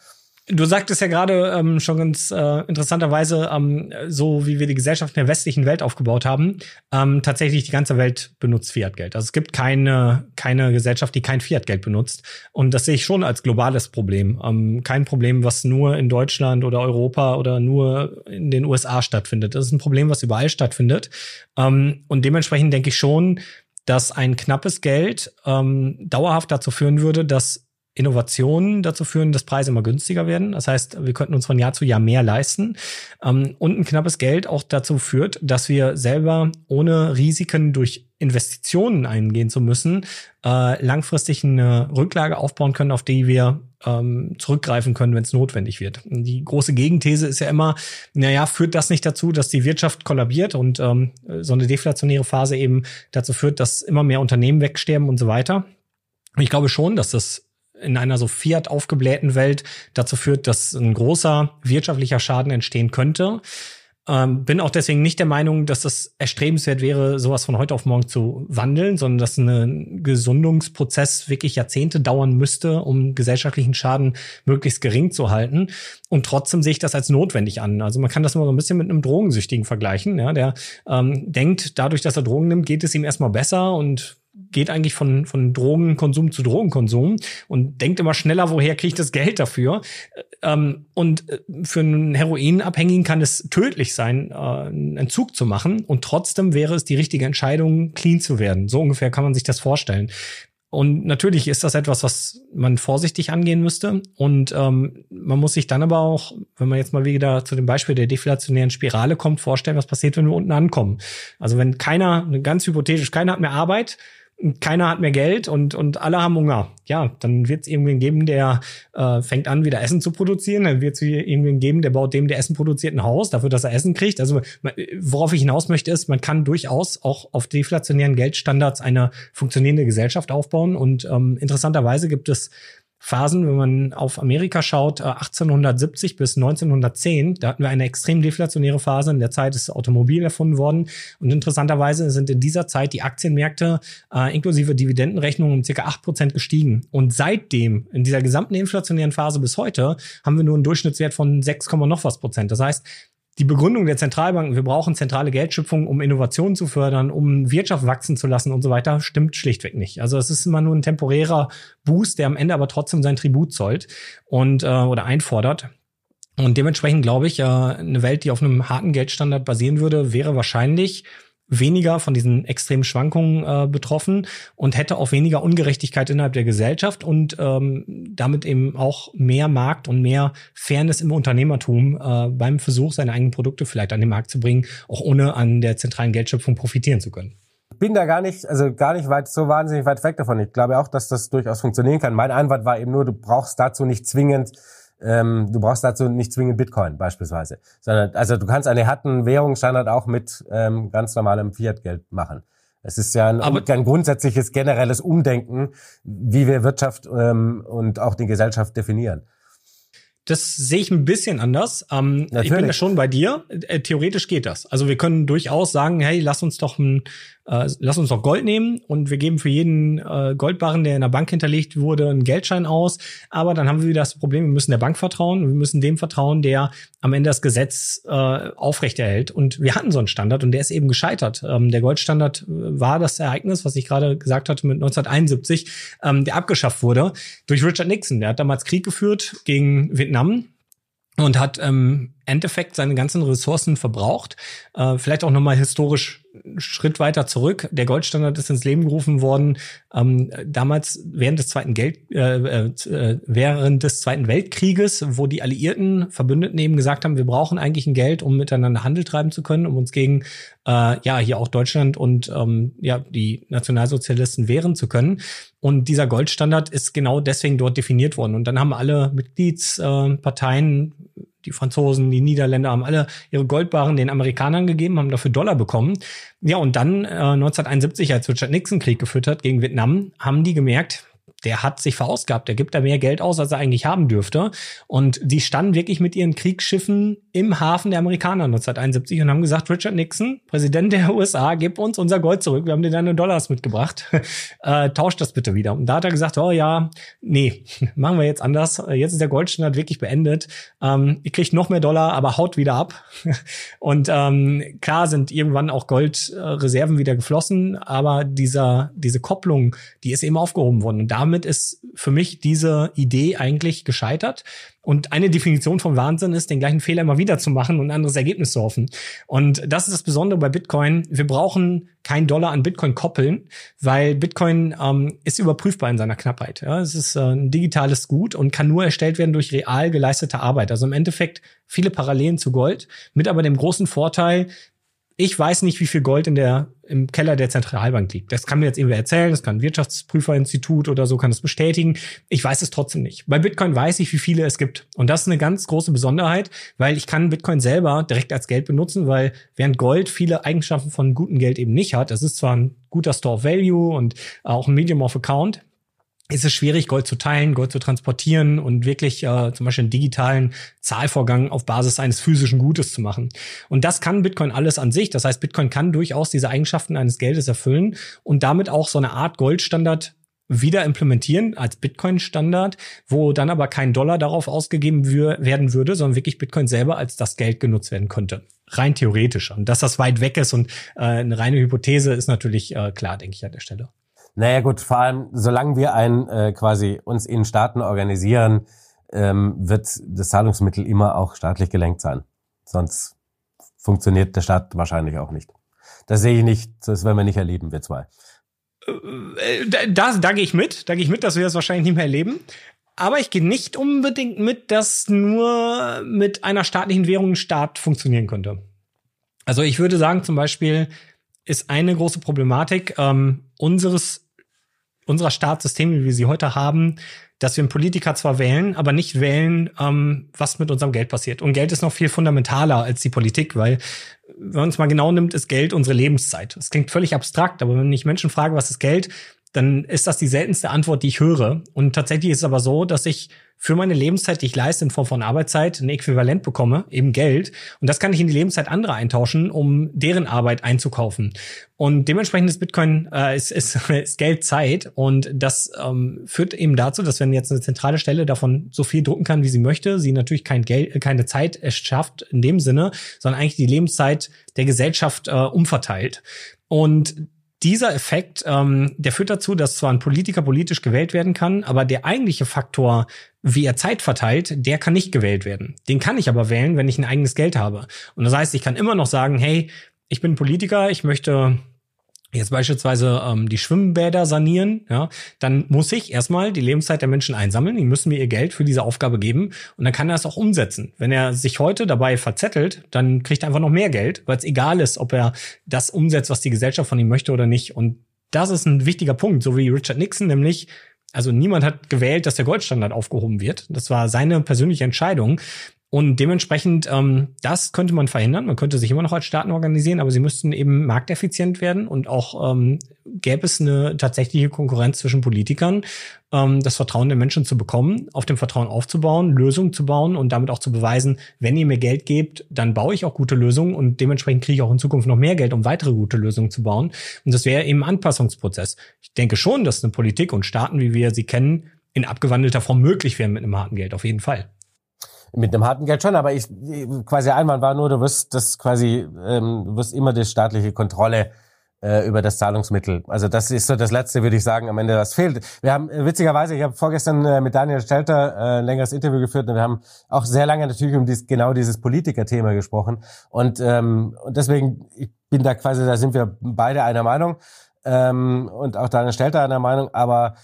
Du sagtest ja gerade ähm, schon ganz äh, interessanterweise, ähm, so wie wir die Gesellschaft in der westlichen Welt aufgebaut haben, ähm, tatsächlich die ganze Welt benutzt Fiat-Geld. Also es gibt keine, keine Gesellschaft, die kein Fiat-Geld benutzt. Und das sehe ich schon als globales Problem. Ähm, kein Problem, was nur in Deutschland oder Europa oder nur in den USA stattfindet. Das ist ein Problem, was überall stattfindet. Ähm, und dementsprechend denke ich schon, dass ein knappes Geld ähm, dauerhaft dazu führen würde, dass Innovationen dazu führen, dass Preise immer günstiger werden. Das heißt, wir könnten uns von Jahr zu Jahr mehr leisten. Ähm, und ein knappes Geld auch dazu führt, dass wir selber ohne Risiken durch Investitionen eingehen zu müssen, äh, langfristig eine Rücklage aufbauen können, auf die wir ähm, zurückgreifen können, wenn es notwendig wird. Die große Gegenthese ist ja immer, naja, führt das nicht dazu, dass die Wirtschaft kollabiert und ähm, so eine deflationäre Phase eben dazu führt, dass immer mehr Unternehmen wegsterben und so weiter. Ich glaube schon, dass das in einer so Fiat aufgeblähten Welt dazu führt, dass ein großer wirtschaftlicher Schaden entstehen könnte. Ähm, bin auch deswegen nicht der Meinung, dass das erstrebenswert wäre, sowas von heute auf morgen zu wandeln, sondern dass ein Gesundungsprozess wirklich Jahrzehnte dauern müsste, um gesellschaftlichen Schaden möglichst gering zu halten. Und trotzdem sehe ich das als notwendig an. Also man kann das mal so ein bisschen mit einem Drogensüchtigen vergleichen. Ja, der ähm, denkt, dadurch, dass er Drogen nimmt, geht es ihm erstmal besser und geht eigentlich von, von Drogenkonsum zu Drogenkonsum und denkt immer schneller, woher kriege ich das Geld dafür. Ähm, und äh, für einen Heroinabhängigen kann es tödlich sein, äh, einen Entzug zu machen. Und trotzdem wäre es die richtige Entscheidung, clean zu werden. So ungefähr kann man sich das vorstellen. Und natürlich ist das etwas, was man vorsichtig angehen müsste. Und ähm, man muss sich dann aber auch, wenn man jetzt mal wieder zu dem Beispiel der deflationären Spirale kommt, vorstellen, was passiert, wenn wir unten ankommen. Also wenn keiner, ganz hypothetisch, keiner hat mehr Arbeit, keiner hat mehr Geld und, und alle haben Hunger. Ja, dann wird es irgendwen geben, der äh, fängt an, wieder Essen zu produzieren. Dann wird es irgendwen geben, der baut dem, der Essen produziert, ein Haus dafür, dass er Essen kriegt. Also worauf ich hinaus möchte, ist, man kann durchaus auch auf deflationären Geldstandards eine funktionierende Gesellschaft aufbauen. Und ähm, interessanterweise gibt es Phasen, wenn man auf Amerika schaut, 1870 äh, bis 1910, da hatten wir eine extrem deflationäre Phase. In der Zeit ist das Automobil erfunden worden. Und interessanterweise sind in dieser Zeit die Aktienmärkte äh, inklusive Dividendenrechnung um circa acht Prozent gestiegen. Und seitdem, in dieser gesamten inflationären Phase bis heute, haben wir nur einen Durchschnittswert von 6, noch was Prozent. Das heißt, die Begründung der Zentralbanken, wir brauchen zentrale Geldschöpfung, um Innovationen zu fördern, um Wirtschaft wachsen zu lassen und so weiter, stimmt schlichtweg nicht. Also es ist immer nur ein temporärer Boost, der am Ende aber trotzdem sein Tribut zollt und äh, oder einfordert. Und dementsprechend glaube ich, äh, eine Welt, die auf einem harten Geldstandard basieren würde, wäre wahrscheinlich weniger von diesen extremen Schwankungen äh, betroffen und hätte auch weniger Ungerechtigkeit innerhalb der Gesellschaft und ähm, damit eben auch mehr Markt und mehr Fairness im Unternehmertum äh, beim Versuch, seine eigenen Produkte vielleicht an den Markt zu bringen, auch ohne an der zentralen Geldschöpfung profitieren zu können bin da gar nicht, also gar nicht weit, so wahnsinnig weit weg davon. Ich glaube auch, dass das durchaus funktionieren kann. Mein Einwand war eben nur, du brauchst dazu nicht zwingend ähm, du brauchst dazu nicht zwingend Bitcoin beispielsweise, sondern also du kannst einen harten Währungsstandard auch mit ähm, ganz normalem Fiat-Geld machen. Es ist ja ein, ein, grundsätzliches generelles Umdenken, wie wir Wirtschaft ähm, und auch die Gesellschaft definieren. Das sehe ich ein bisschen anders. Ähm, ich bin da schon bei dir. Äh, theoretisch geht das. Also wir können durchaus sagen, hey, lass uns doch ein äh, lass uns doch Gold nehmen und wir geben für jeden äh, Goldbarren, der in der Bank hinterlegt wurde, einen Geldschein aus. Aber dann haben wir wieder das Problem, wir müssen der Bank vertrauen wir müssen dem vertrauen, der am Ende das Gesetz äh, aufrechterhält. Und wir hatten so einen Standard und der ist eben gescheitert. Ähm, der Goldstandard äh, war das Ereignis, was ich gerade gesagt hatte mit 1971, ähm, der abgeschafft wurde durch Richard Nixon. Der hat damals Krieg geführt gegen Vietnam und hat im Endeffekt seine ganzen Ressourcen verbraucht. Äh, vielleicht auch nochmal historisch Schritt weiter zurück. Der Goldstandard ist ins Leben gerufen worden ähm, damals während des zweiten Geld äh, äh, während des zweiten Weltkrieges, wo die Alliierten Verbündeten eben gesagt haben, wir brauchen eigentlich ein Geld, um miteinander Handel treiben zu können, um uns gegen äh, ja hier auch Deutschland und ähm, ja die Nationalsozialisten wehren zu können. Und dieser Goldstandard ist genau deswegen dort definiert worden. Und dann haben alle Mitgliedsparteien die Franzosen, die Niederländer haben alle ihre Goldbarren den Amerikanern gegeben, haben dafür Dollar bekommen. Ja, und dann äh, 1971, als Richard Nixon Krieg geführt hat gegen Vietnam, haben die gemerkt, der hat sich verausgabt, der gibt da mehr Geld aus, als er eigentlich haben dürfte. Und die standen wirklich mit ihren Kriegsschiffen im Hafen der Amerikaner 1971 und haben gesagt, Richard Nixon, Präsident der USA, gib uns unser Gold zurück, wir haben dir deine Dollars mitgebracht, äh, tauscht das bitte wieder. Und da hat er gesagt, oh ja, nee, machen wir jetzt anders, jetzt ist der Goldstandard wirklich beendet, ähm, ihr kriegt noch mehr Dollar, aber haut wieder ab. und ähm, klar sind irgendwann auch Goldreserven wieder geflossen, aber dieser, diese Kopplung, die ist eben aufgehoben worden. Und damit ist für mich diese Idee eigentlich gescheitert. Und eine Definition von Wahnsinn ist, den gleichen Fehler immer wieder zu machen und ein anderes Ergebnis zu hoffen. Und das ist das Besondere bei Bitcoin. Wir brauchen kein Dollar an Bitcoin koppeln, weil Bitcoin ähm, ist überprüfbar in seiner Knappheit. Ja, es ist äh, ein digitales Gut und kann nur erstellt werden durch real geleistete Arbeit. Also im Endeffekt viele Parallelen zu Gold, mit aber dem großen Vorteil, ich weiß nicht, wie viel Gold in der, im Keller der Zentralbank liegt. Das kann mir jetzt irgendwer erzählen, das kann ein Wirtschaftsprüferinstitut oder so kann das bestätigen. Ich weiß es trotzdem nicht. Bei Bitcoin weiß ich, wie viele es gibt. Und das ist eine ganz große Besonderheit, weil ich kann Bitcoin selber direkt als Geld benutzen, weil während Gold viele Eigenschaften von gutem Geld eben nicht hat, das ist zwar ein guter Store of Value und auch ein Medium of Account, ist es schwierig, Gold zu teilen, Gold zu transportieren und wirklich äh, zum Beispiel einen digitalen Zahlvorgang auf Basis eines physischen Gutes zu machen. Und das kann Bitcoin alles an sich. Das heißt, Bitcoin kann durchaus diese Eigenschaften eines Geldes erfüllen und damit auch so eine Art Goldstandard wieder implementieren als Bitcoin-Standard, wo dann aber kein Dollar darauf ausgegeben werden würde, sondern wirklich Bitcoin selber als das Geld genutzt werden könnte. Rein theoretisch. Und dass das weit weg ist und äh, eine reine Hypothese ist natürlich äh, klar, denke ich an der Stelle. Naja gut, vor allem solange wir ein äh, quasi uns in Staaten organisieren, ähm, wird das Zahlungsmittel immer auch staatlich gelenkt sein. Sonst funktioniert der Staat wahrscheinlich auch nicht. Das sehe ich nicht, das werden wir nicht erleben, wir zwei. Äh, da, da gehe ich mit, da gehe ich mit, dass wir das wahrscheinlich nicht mehr erleben. Aber ich gehe nicht unbedingt mit, dass nur mit einer staatlichen Währung ein Staat funktionieren könnte. Also ich würde sagen, zum Beispiel ist eine große Problematik ähm, unseres unserer Staatssysteme, wie wir sie heute haben, dass wir einen Politiker zwar wählen, aber nicht wählen, ähm, was mit unserem Geld passiert. Und Geld ist noch viel fundamentaler als die Politik, weil wenn man es mal genau nimmt, ist Geld unsere Lebenszeit. Das klingt völlig abstrakt, aber wenn ich Menschen frage, was ist Geld, dann ist das die seltenste Antwort, die ich höre. Und tatsächlich ist es aber so, dass ich für meine Lebenszeit, die ich leiste in Form von Arbeitszeit, ein Äquivalent bekomme, eben Geld. Und das kann ich in die Lebenszeit anderer eintauschen, um deren Arbeit einzukaufen. Und dementsprechend ist Bitcoin, äh, ist, ist, ist Geld Zeit. Und das ähm, führt eben dazu, dass wenn jetzt eine zentrale Stelle davon so viel drucken kann, wie sie möchte, sie natürlich kein Geld, keine Zeit erschafft in dem Sinne, sondern eigentlich die Lebenszeit der Gesellschaft äh, umverteilt. Und dieser Effekt, ähm, der führt dazu, dass zwar ein Politiker politisch gewählt werden kann, aber der eigentliche Faktor, wie er Zeit verteilt, der kann nicht gewählt werden. Den kann ich aber wählen, wenn ich ein eigenes Geld habe. Und das heißt, ich kann immer noch sagen, hey, ich bin Politiker, ich möchte jetzt beispielsweise ähm, die Schwimmbäder sanieren, ja, dann muss ich erstmal die Lebenszeit der Menschen einsammeln. Die müssen mir ihr Geld für diese Aufgabe geben und dann kann er es auch umsetzen. Wenn er sich heute dabei verzettelt, dann kriegt er einfach noch mehr Geld, weil es egal ist, ob er das umsetzt, was die Gesellschaft von ihm möchte oder nicht. Und das ist ein wichtiger Punkt, so wie Richard Nixon nämlich also niemand hat gewählt, dass der Goldstandard aufgehoben wird. Das war seine persönliche Entscheidung. Und dementsprechend, ähm, das könnte man verhindern. Man könnte sich immer noch als Staaten organisieren, aber sie müssten eben markteffizient werden und auch ähm, gäbe es eine tatsächliche Konkurrenz zwischen Politikern, ähm, das Vertrauen der Menschen zu bekommen, auf dem Vertrauen aufzubauen, Lösungen zu bauen und damit auch zu beweisen, wenn ihr mir Geld gebt, dann baue ich auch gute Lösungen und dementsprechend kriege ich auch in Zukunft noch mehr Geld, um weitere gute Lösungen zu bauen. Und das wäre eben ein Anpassungsprozess. Ich denke schon, dass eine Politik und Staaten, wie wir sie kennen, in abgewandelter Form möglich wären mit einem harten Geld, auf jeden Fall. Mit einem harten Geld schon, aber ich quasi Einwand war nur, du wirst das quasi, ähm, du wirst immer die staatliche Kontrolle äh, über das Zahlungsmittel. Also das ist so das Letzte, würde ich sagen, am Ende, was fehlt. Wir haben äh, witzigerweise, ich habe vorgestern äh, mit Daniel Stelter äh, ein längeres Interview geführt und wir haben auch sehr lange natürlich um dies, genau dieses Politiker-Thema gesprochen. Und, ähm, und deswegen, ich bin da quasi, da sind wir beide einer Meinung ähm, und auch Daniel Stelter einer Meinung, aber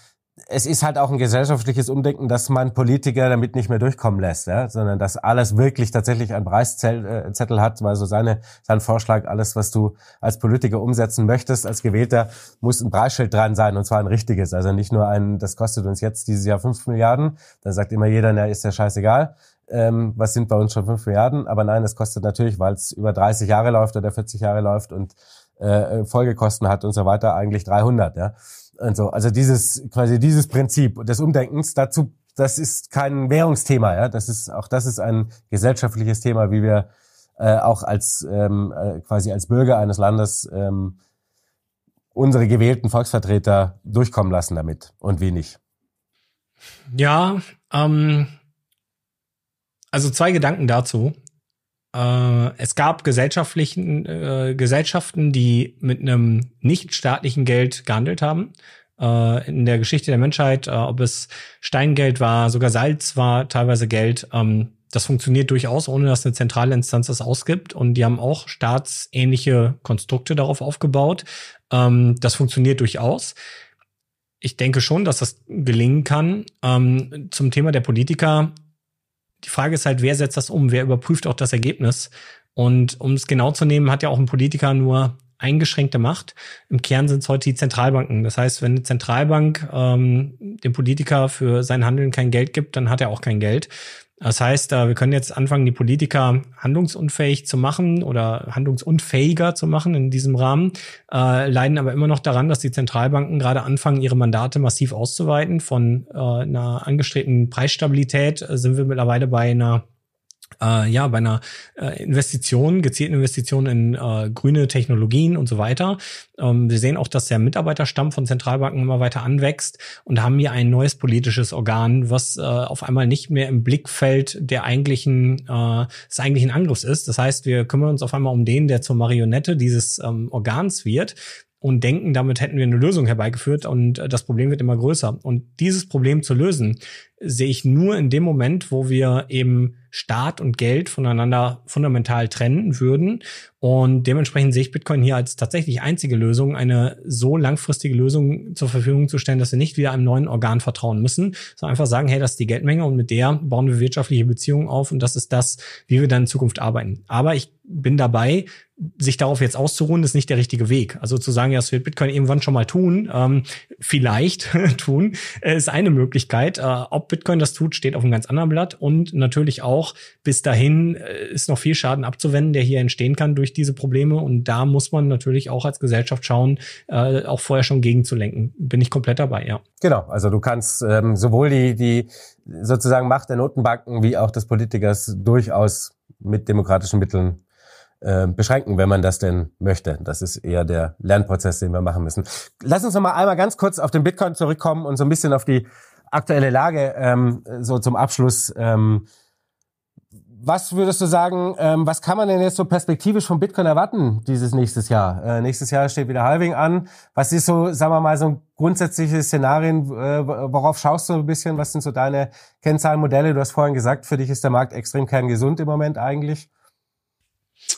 es ist halt auch ein gesellschaftliches Umdenken, dass man Politiker damit nicht mehr durchkommen lässt, ja? sondern dass alles wirklich tatsächlich ein Preiszettel äh, hat, weil so seine, sein Vorschlag, alles, was du als Politiker umsetzen möchtest, als Gewählter, muss ein Preisschild dran sein und zwar ein richtiges. Also nicht nur ein, das kostet uns jetzt dieses Jahr fünf Milliarden, dann sagt immer jeder, na, ist ja scheißegal, ähm, was sind bei uns schon fünf Milliarden, aber nein, es kostet natürlich, weil es über 30 Jahre läuft oder 40 Jahre läuft und äh, Folgekosten hat und so weiter, eigentlich 300, ja und so. Also dieses quasi dieses Prinzip des Umdenkens dazu, das ist kein Währungsthema, ja. Das ist auch das ist ein gesellschaftliches Thema, wie wir äh, auch als ähm, äh, quasi als Bürger eines Landes ähm, unsere gewählten Volksvertreter durchkommen lassen damit und wenig. Ja, ähm, also zwei Gedanken dazu. Äh, es gab gesellschaftlichen äh, Gesellschaften, die mit einem nicht staatlichen Geld gehandelt haben. Äh, in der Geschichte der Menschheit, äh, ob es Steingeld war, sogar Salz war teilweise Geld. Ähm, das funktioniert durchaus, ohne dass eine zentrale Instanz das ausgibt. Und die haben auch staatsähnliche Konstrukte darauf aufgebaut. Ähm, das funktioniert durchaus. Ich denke schon, dass das gelingen kann. Ähm, zum Thema der Politiker die Frage ist halt, wer setzt das um? Wer überprüft auch das Ergebnis? Und um es genau zu nehmen, hat ja auch ein Politiker nur eingeschränkte Macht. Im Kern sind es heute die Zentralbanken. Das heißt, wenn eine Zentralbank ähm, dem Politiker für sein Handeln kein Geld gibt, dann hat er auch kein Geld. Das heißt, wir können jetzt anfangen, die Politiker handlungsunfähig zu machen oder handlungsunfähiger zu machen in diesem Rahmen, äh, leiden aber immer noch daran, dass die Zentralbanken gerade anfangen, ihre Mandate massiv auszuweiten. Von äh, einer angestrebten Preisstabilität äh, sind wir mittlerweile bei einer äh, ja, bei einer äh, Investition, gezielten Investition in äh, grüne Technologien und so weiter. Ähm, wir sehen auch, dass der Mitarbeiterstamm von Zentralbanken immer weiter anwächst und haben hier ein neues politisches Organ, was äh, auf einmal nicht mehr im Blickfeld der eigentlichen, äh, des eigentlichen Angriffs ist. Das heißt, wir kümmern uns auf einmal um den, der zur Marionette dieses ähm, Organs wird und denken, damit hätten wir eine Lösung herbeigeführt und äh, das Problem wird immer größer. Und dieses Problem zu lösen, sehe ich nur in dem Moment, wo wir eben Staat und Geld voneinander fundamental trennen würden. Und dementsprechend sehe ich Bitcoin hier als tatsächlich einzige Lösung, eine so langfristige Lösung zur Verfügung zu stellen, dass wir nicht wieder einem neuen Organ vertrauen müssen, sondern einfach sagen, hey, das ist die Geldmenge und mit der bauen wir wirtschaftliche Beziehungen auf und das ist das, wie wir dann in Zukunft arbeiten. Aber ich bin dabei, sich darauf jetzt auszuruhen, ist nicht der richtige Weg. Also zu sagen, ja, das wird Bitcoin irgendwann schon mal tun, ähm, vielleicht tun, äh, ist eine Möglichkeit. Äh, ob Bitcoin das tut, steht auf einem ganz anderen Blatt. Und natürlich auch, bis dahin äh, ist noch viel Schaden abzuwenden, der hier entstehen kann durch diese Probleme. Und da muss man natürlich auch als Gesellschaft schauen, äh, auch vorher schon gegenzulenken. Bin ich komplett dabei, ja. Genau, also du kannst ähm, sowohl die, die sozusagen Macht der Notenbanken wie auch des Politikers durchaus mit demokratischen Mitteln äh, beschränken, wenn man das denn möchte. Das ist eher der Lernprozess, den wir machen müssen. Lass uns noch mal einmal ganz kurz auf den Bitcoin zurückkommen und so ein bisschen auf die aktuelle Lage ähm, so zum Abschluss. Ähm, was würdest du sagen, ähm, was kann man denn jetzt so perspektivisch von Bitcoin erwarten dieses nächstes Jahr? Äh, nächstes Jahr steht wieder Halving an. Was ist so, sagen wir mal, so ein grundsätzliches Szenarien, äh, worauf schaust du ein bisschen? Was sind so deine Kennzahlenmodelle? Du hast vorhin gesagt, für dich ist der Markt extrem kerngesund im Moment eigentlich.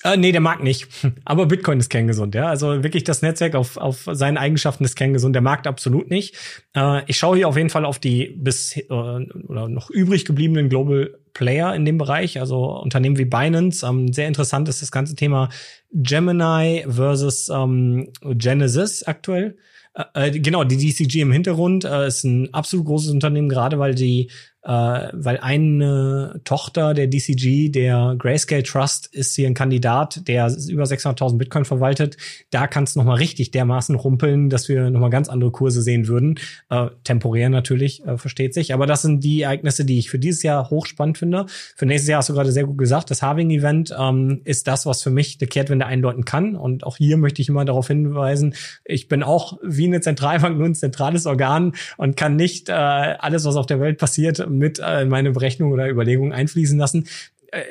Äh, nee, der mag nicht. Aber Bitcoin ist kerngesund, ja. Also wirklich das Netzwerk auf, auf seinen Eigenschaften ist kerngesund, der Markt absolut nicht. Äh, ich schaue hier auf jeden Fall auf die bis äh, oder noch übrig gebliebenen Global Player in dem Bereich, also Unternehmen wie Binance. Ähm, sehr interessant ist das ganze Thema Gemini versus ähm, Genesis aktuell. Äh, äh genau, die DCG im Hintergrund äh, ist ein absolut großes Unternehmen, gerade weil die äh, weil eine Tochter der DCG, der Grayscale Trust, ist hier ein Kandidat, der über 600.000 Bitcoin verwaltet. Da kann es nochmal richtig dermaßen rumpeln, dass wir nochmal ganz andere Kurse sehen würden. Äh, temporär natürlich, äh, versteht sich. Aber das sind die Ereignisse, die ich für dieses Jahr hochspannend finde. Für nächstes Jahr hast du gerade sehr gut gesagt, das Halving-Event ähm, ist das, was für mich eine Kehrtwende eindeuten kann. Und auch hier möchte ich immer darauf hinweisen, ich bin auch wie eine Zentralbank nur ein zentrales Organ und kann nicht äh, alles, was auf der Welt passiert, mit äh, meine Berechnung oder Überlegungen einfließen lassen. Äh,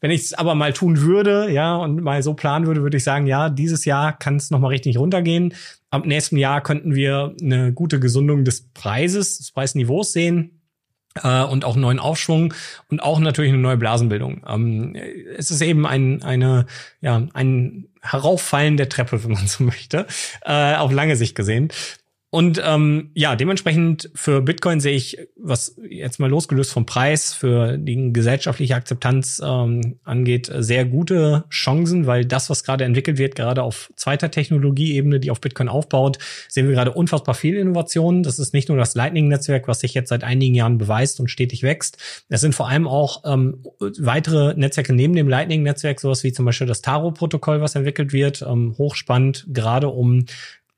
wenn ich es aber mal tun würde, ja, und mal so planen würde, würde ich sagen, ja, dieses Jahr kann es nochmal richtig runtergehen. Ab nächstem Jahr könnten wir eine gute Gesundung des Preises, des Preisniveaus sehen äh, und auch einen neuen Aufschwung und auch natürlich eine neue Blasenbildung. Ähm, es ist eben ein, eine, ja, ein Herauffallen der Treppe, wenn man so möchte, äh, auf lange Sicht gesehen. Und ähm, ja, dementsprechend für Bitcoin sehe ich, was jetzt mal losgelöst vom Preis für die gesellschaftliche Akzeptanz ähm, angeht, sehr gute Chancen, weil das, was gerade entwickelt wird, gerade auf zweiter Technologieebene, die auf Bitcoin aufbaut, sehen wir gerade unfassbar viel Innovationen. Das ist nicht nur das Lightning-Netzwerk, was sich jetzt seit einigen Jahren beweist und stetig wächst. Es sind vor allem auch ähm, weitere Netzwerke neben dem Lightning-Netzwerk, sowas wie zum Beispiel das Taro-Protokoll, was entwickelt wird, ähm, hochspannend, gerade um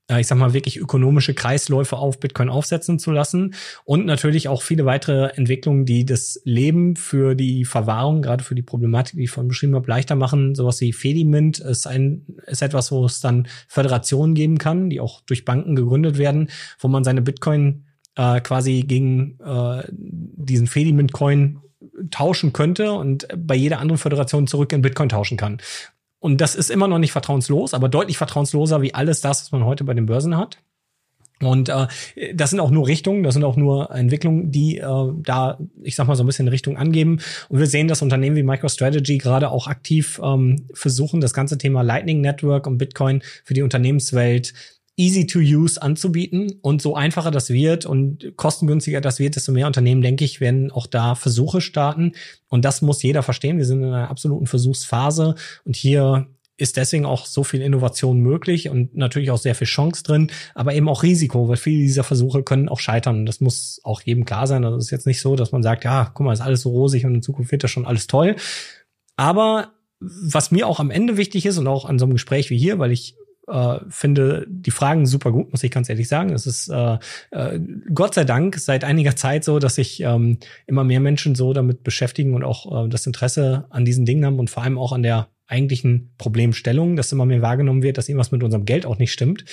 ich sag mal, wirklich ökonomische Kreisläufe auf Bitcoin aufsetzen zu lassen und natürlich auch viele weitere Entwicklungen, die das Leben für die Verwahrung, gerade für die Problematik, die ich vorhin beschrieben habe, leichter machen. Sowas wie Fedimint ist ein, ist etwas, wo es dann Föderationen geben kann, die auch durch Banken gegründet werden, wo man seine Bitcoin äh, quasi gegen äh, diesen Fedimint-Coin tauschen könnte und bei jeder anderen Föderation zurück in Bitcoin tauschen kann. Und das ist immer noch nicht vertrauenslos, aber deutlich vertrauensloser wie alles das, was man heute bei den Börsen hat. Und äh, das sind auch nur Richtungen, das sind auch nur Entwicklungen, die äh, da, ich sag mal, so ein bisschen Richtung angeben. Und wir sehen, dass Unternehmen wie MicroStrategy gerade auch aktiv ähm, versuchen, das ganze Thema Lightning Network und Bitcoin für die Unternehmenswelt easy to use anzubieten. Und so einfacher das wird und kostengünstiger das wird, desto mehr Unternehmen, denke ich, werden auch da Versuche starten. Und das muss jeder verstehen. Wir sind in einer absoluten Versuchsphase. Und hier ist deswegen auch so viel Innovation möglich und natürlich auch sehr viel Chance drin, aber eben auch Risiko, weil viele dieser Versuche können auch scheitern. Das muss auch jedem klar sein. Also es ist jetzt nicht so, dass man sagt, ja, guck mal, ist alles so rosig und in Zukunft wird das schon alles toll. Aber was mir auch am Ende wichtig ist und auch an so einem Gespräch wie hier, weil ich äh, finde die Fragen super gut, muss ich ganz ehrlich sagen. Es ist äh, äh, Gott sei Dank seit einiger Zeit so, dass sich ähm, immer mehr Menschen so damit beschäftigen und auch äh, das Interesse an diesen Dingen haben und vor allem auch an der eigentlichen Problemstellung, dass immer mehr wahrgenommen wird, dass irgendwas mit unserem Geld auch nicht stimmt.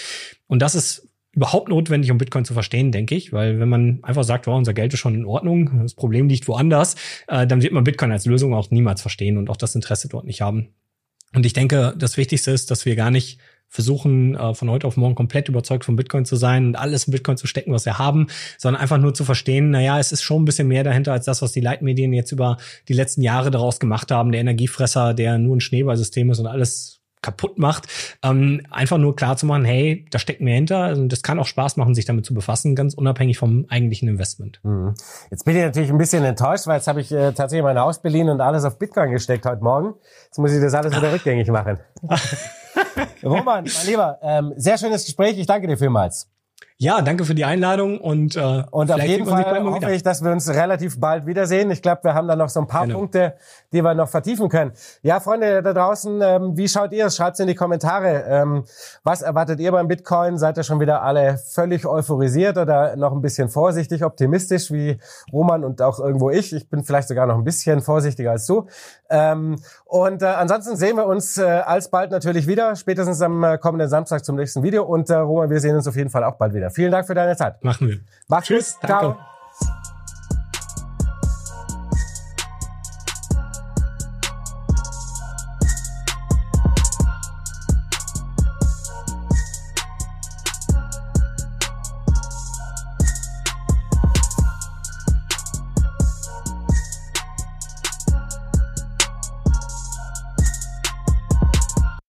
Und das ist überhaupt notwendig, um Bitcoin zu verstehen, denke ich, weil wenn man einfach sagt, wow, unser Geld ist schon in Ordnung, das Problem liegt woanders, äh, dann wird man Bitcoin als Lösung auch niemals verstehen und auch das Interesse dort nicht haben. Und ich denke, das Wichtigste ist, dass wir gar nicht versuchen, äh, von heute auf morgen komplett überzeugt von Bitcoin zu sein und alles in Bitcoin zu stecken, was wir haben, sondern einfach nur zu verstehen, naja, es ist schon ein bisschen mehr dahinter als das, was die Leitmedien jetzt über die letzten Jahre daraus gemacht haben. Der Energiefresser, der nur ein Schneeballsystem ist und alles kaputt macht, ähm, einfach nur klar zu machen, hey, da steckt mehr hinter und das kann auch Spaß machen, sich damit zu befassen, ganz unabhängig vom eigentlichen Investment. Mhm. Jetzt bin ich natürlich ein bisschen enttäuscht, weil jetzt habe ich äh, tatsächlich mein Haus Berlin und alles auf Bitcoin gesteckt heute Morgen. Jetzt muss ich das alles wieder rückgängig machen. Roman, mein Lieber, ähm, sehr schönes Gespräch. Ich danke dir vielmals. Ja, danke für die Einladung und äh, und auf jeden Fall hoffe ich, dass wir uns relativ bald wiedersehen. Ich glaube, wir haben da noch so ein paar genau. Punkte, die wir noch vertiefen können. Ja, Freunde da draußen, ähm, wie schaut ihr es? Schreibt's in die Kommentare. Ähm, was erwartet ihr beim Bitcoin? Seid ihr schon wieder alle völlig euphorisiert oder noch ein bisschen vorsichtig, optimistisch wie Roman und auch irgendwo ich? Ich bin vielleicht sogar noch ein bisschen vorsichtiger als du. Ähm, und äh, ansonsten sehen wir uns äh, alsbald natürlich wieder, spätestens am äh, kommenden Samstag zum nächsten Video. Und äh, Roman, wir sehen uns auf jeden Fall auch bald wieder. Vielen Dank für deine Zeit. Machen wir. Mach's Tschüss. Gut. Ciao. Danke.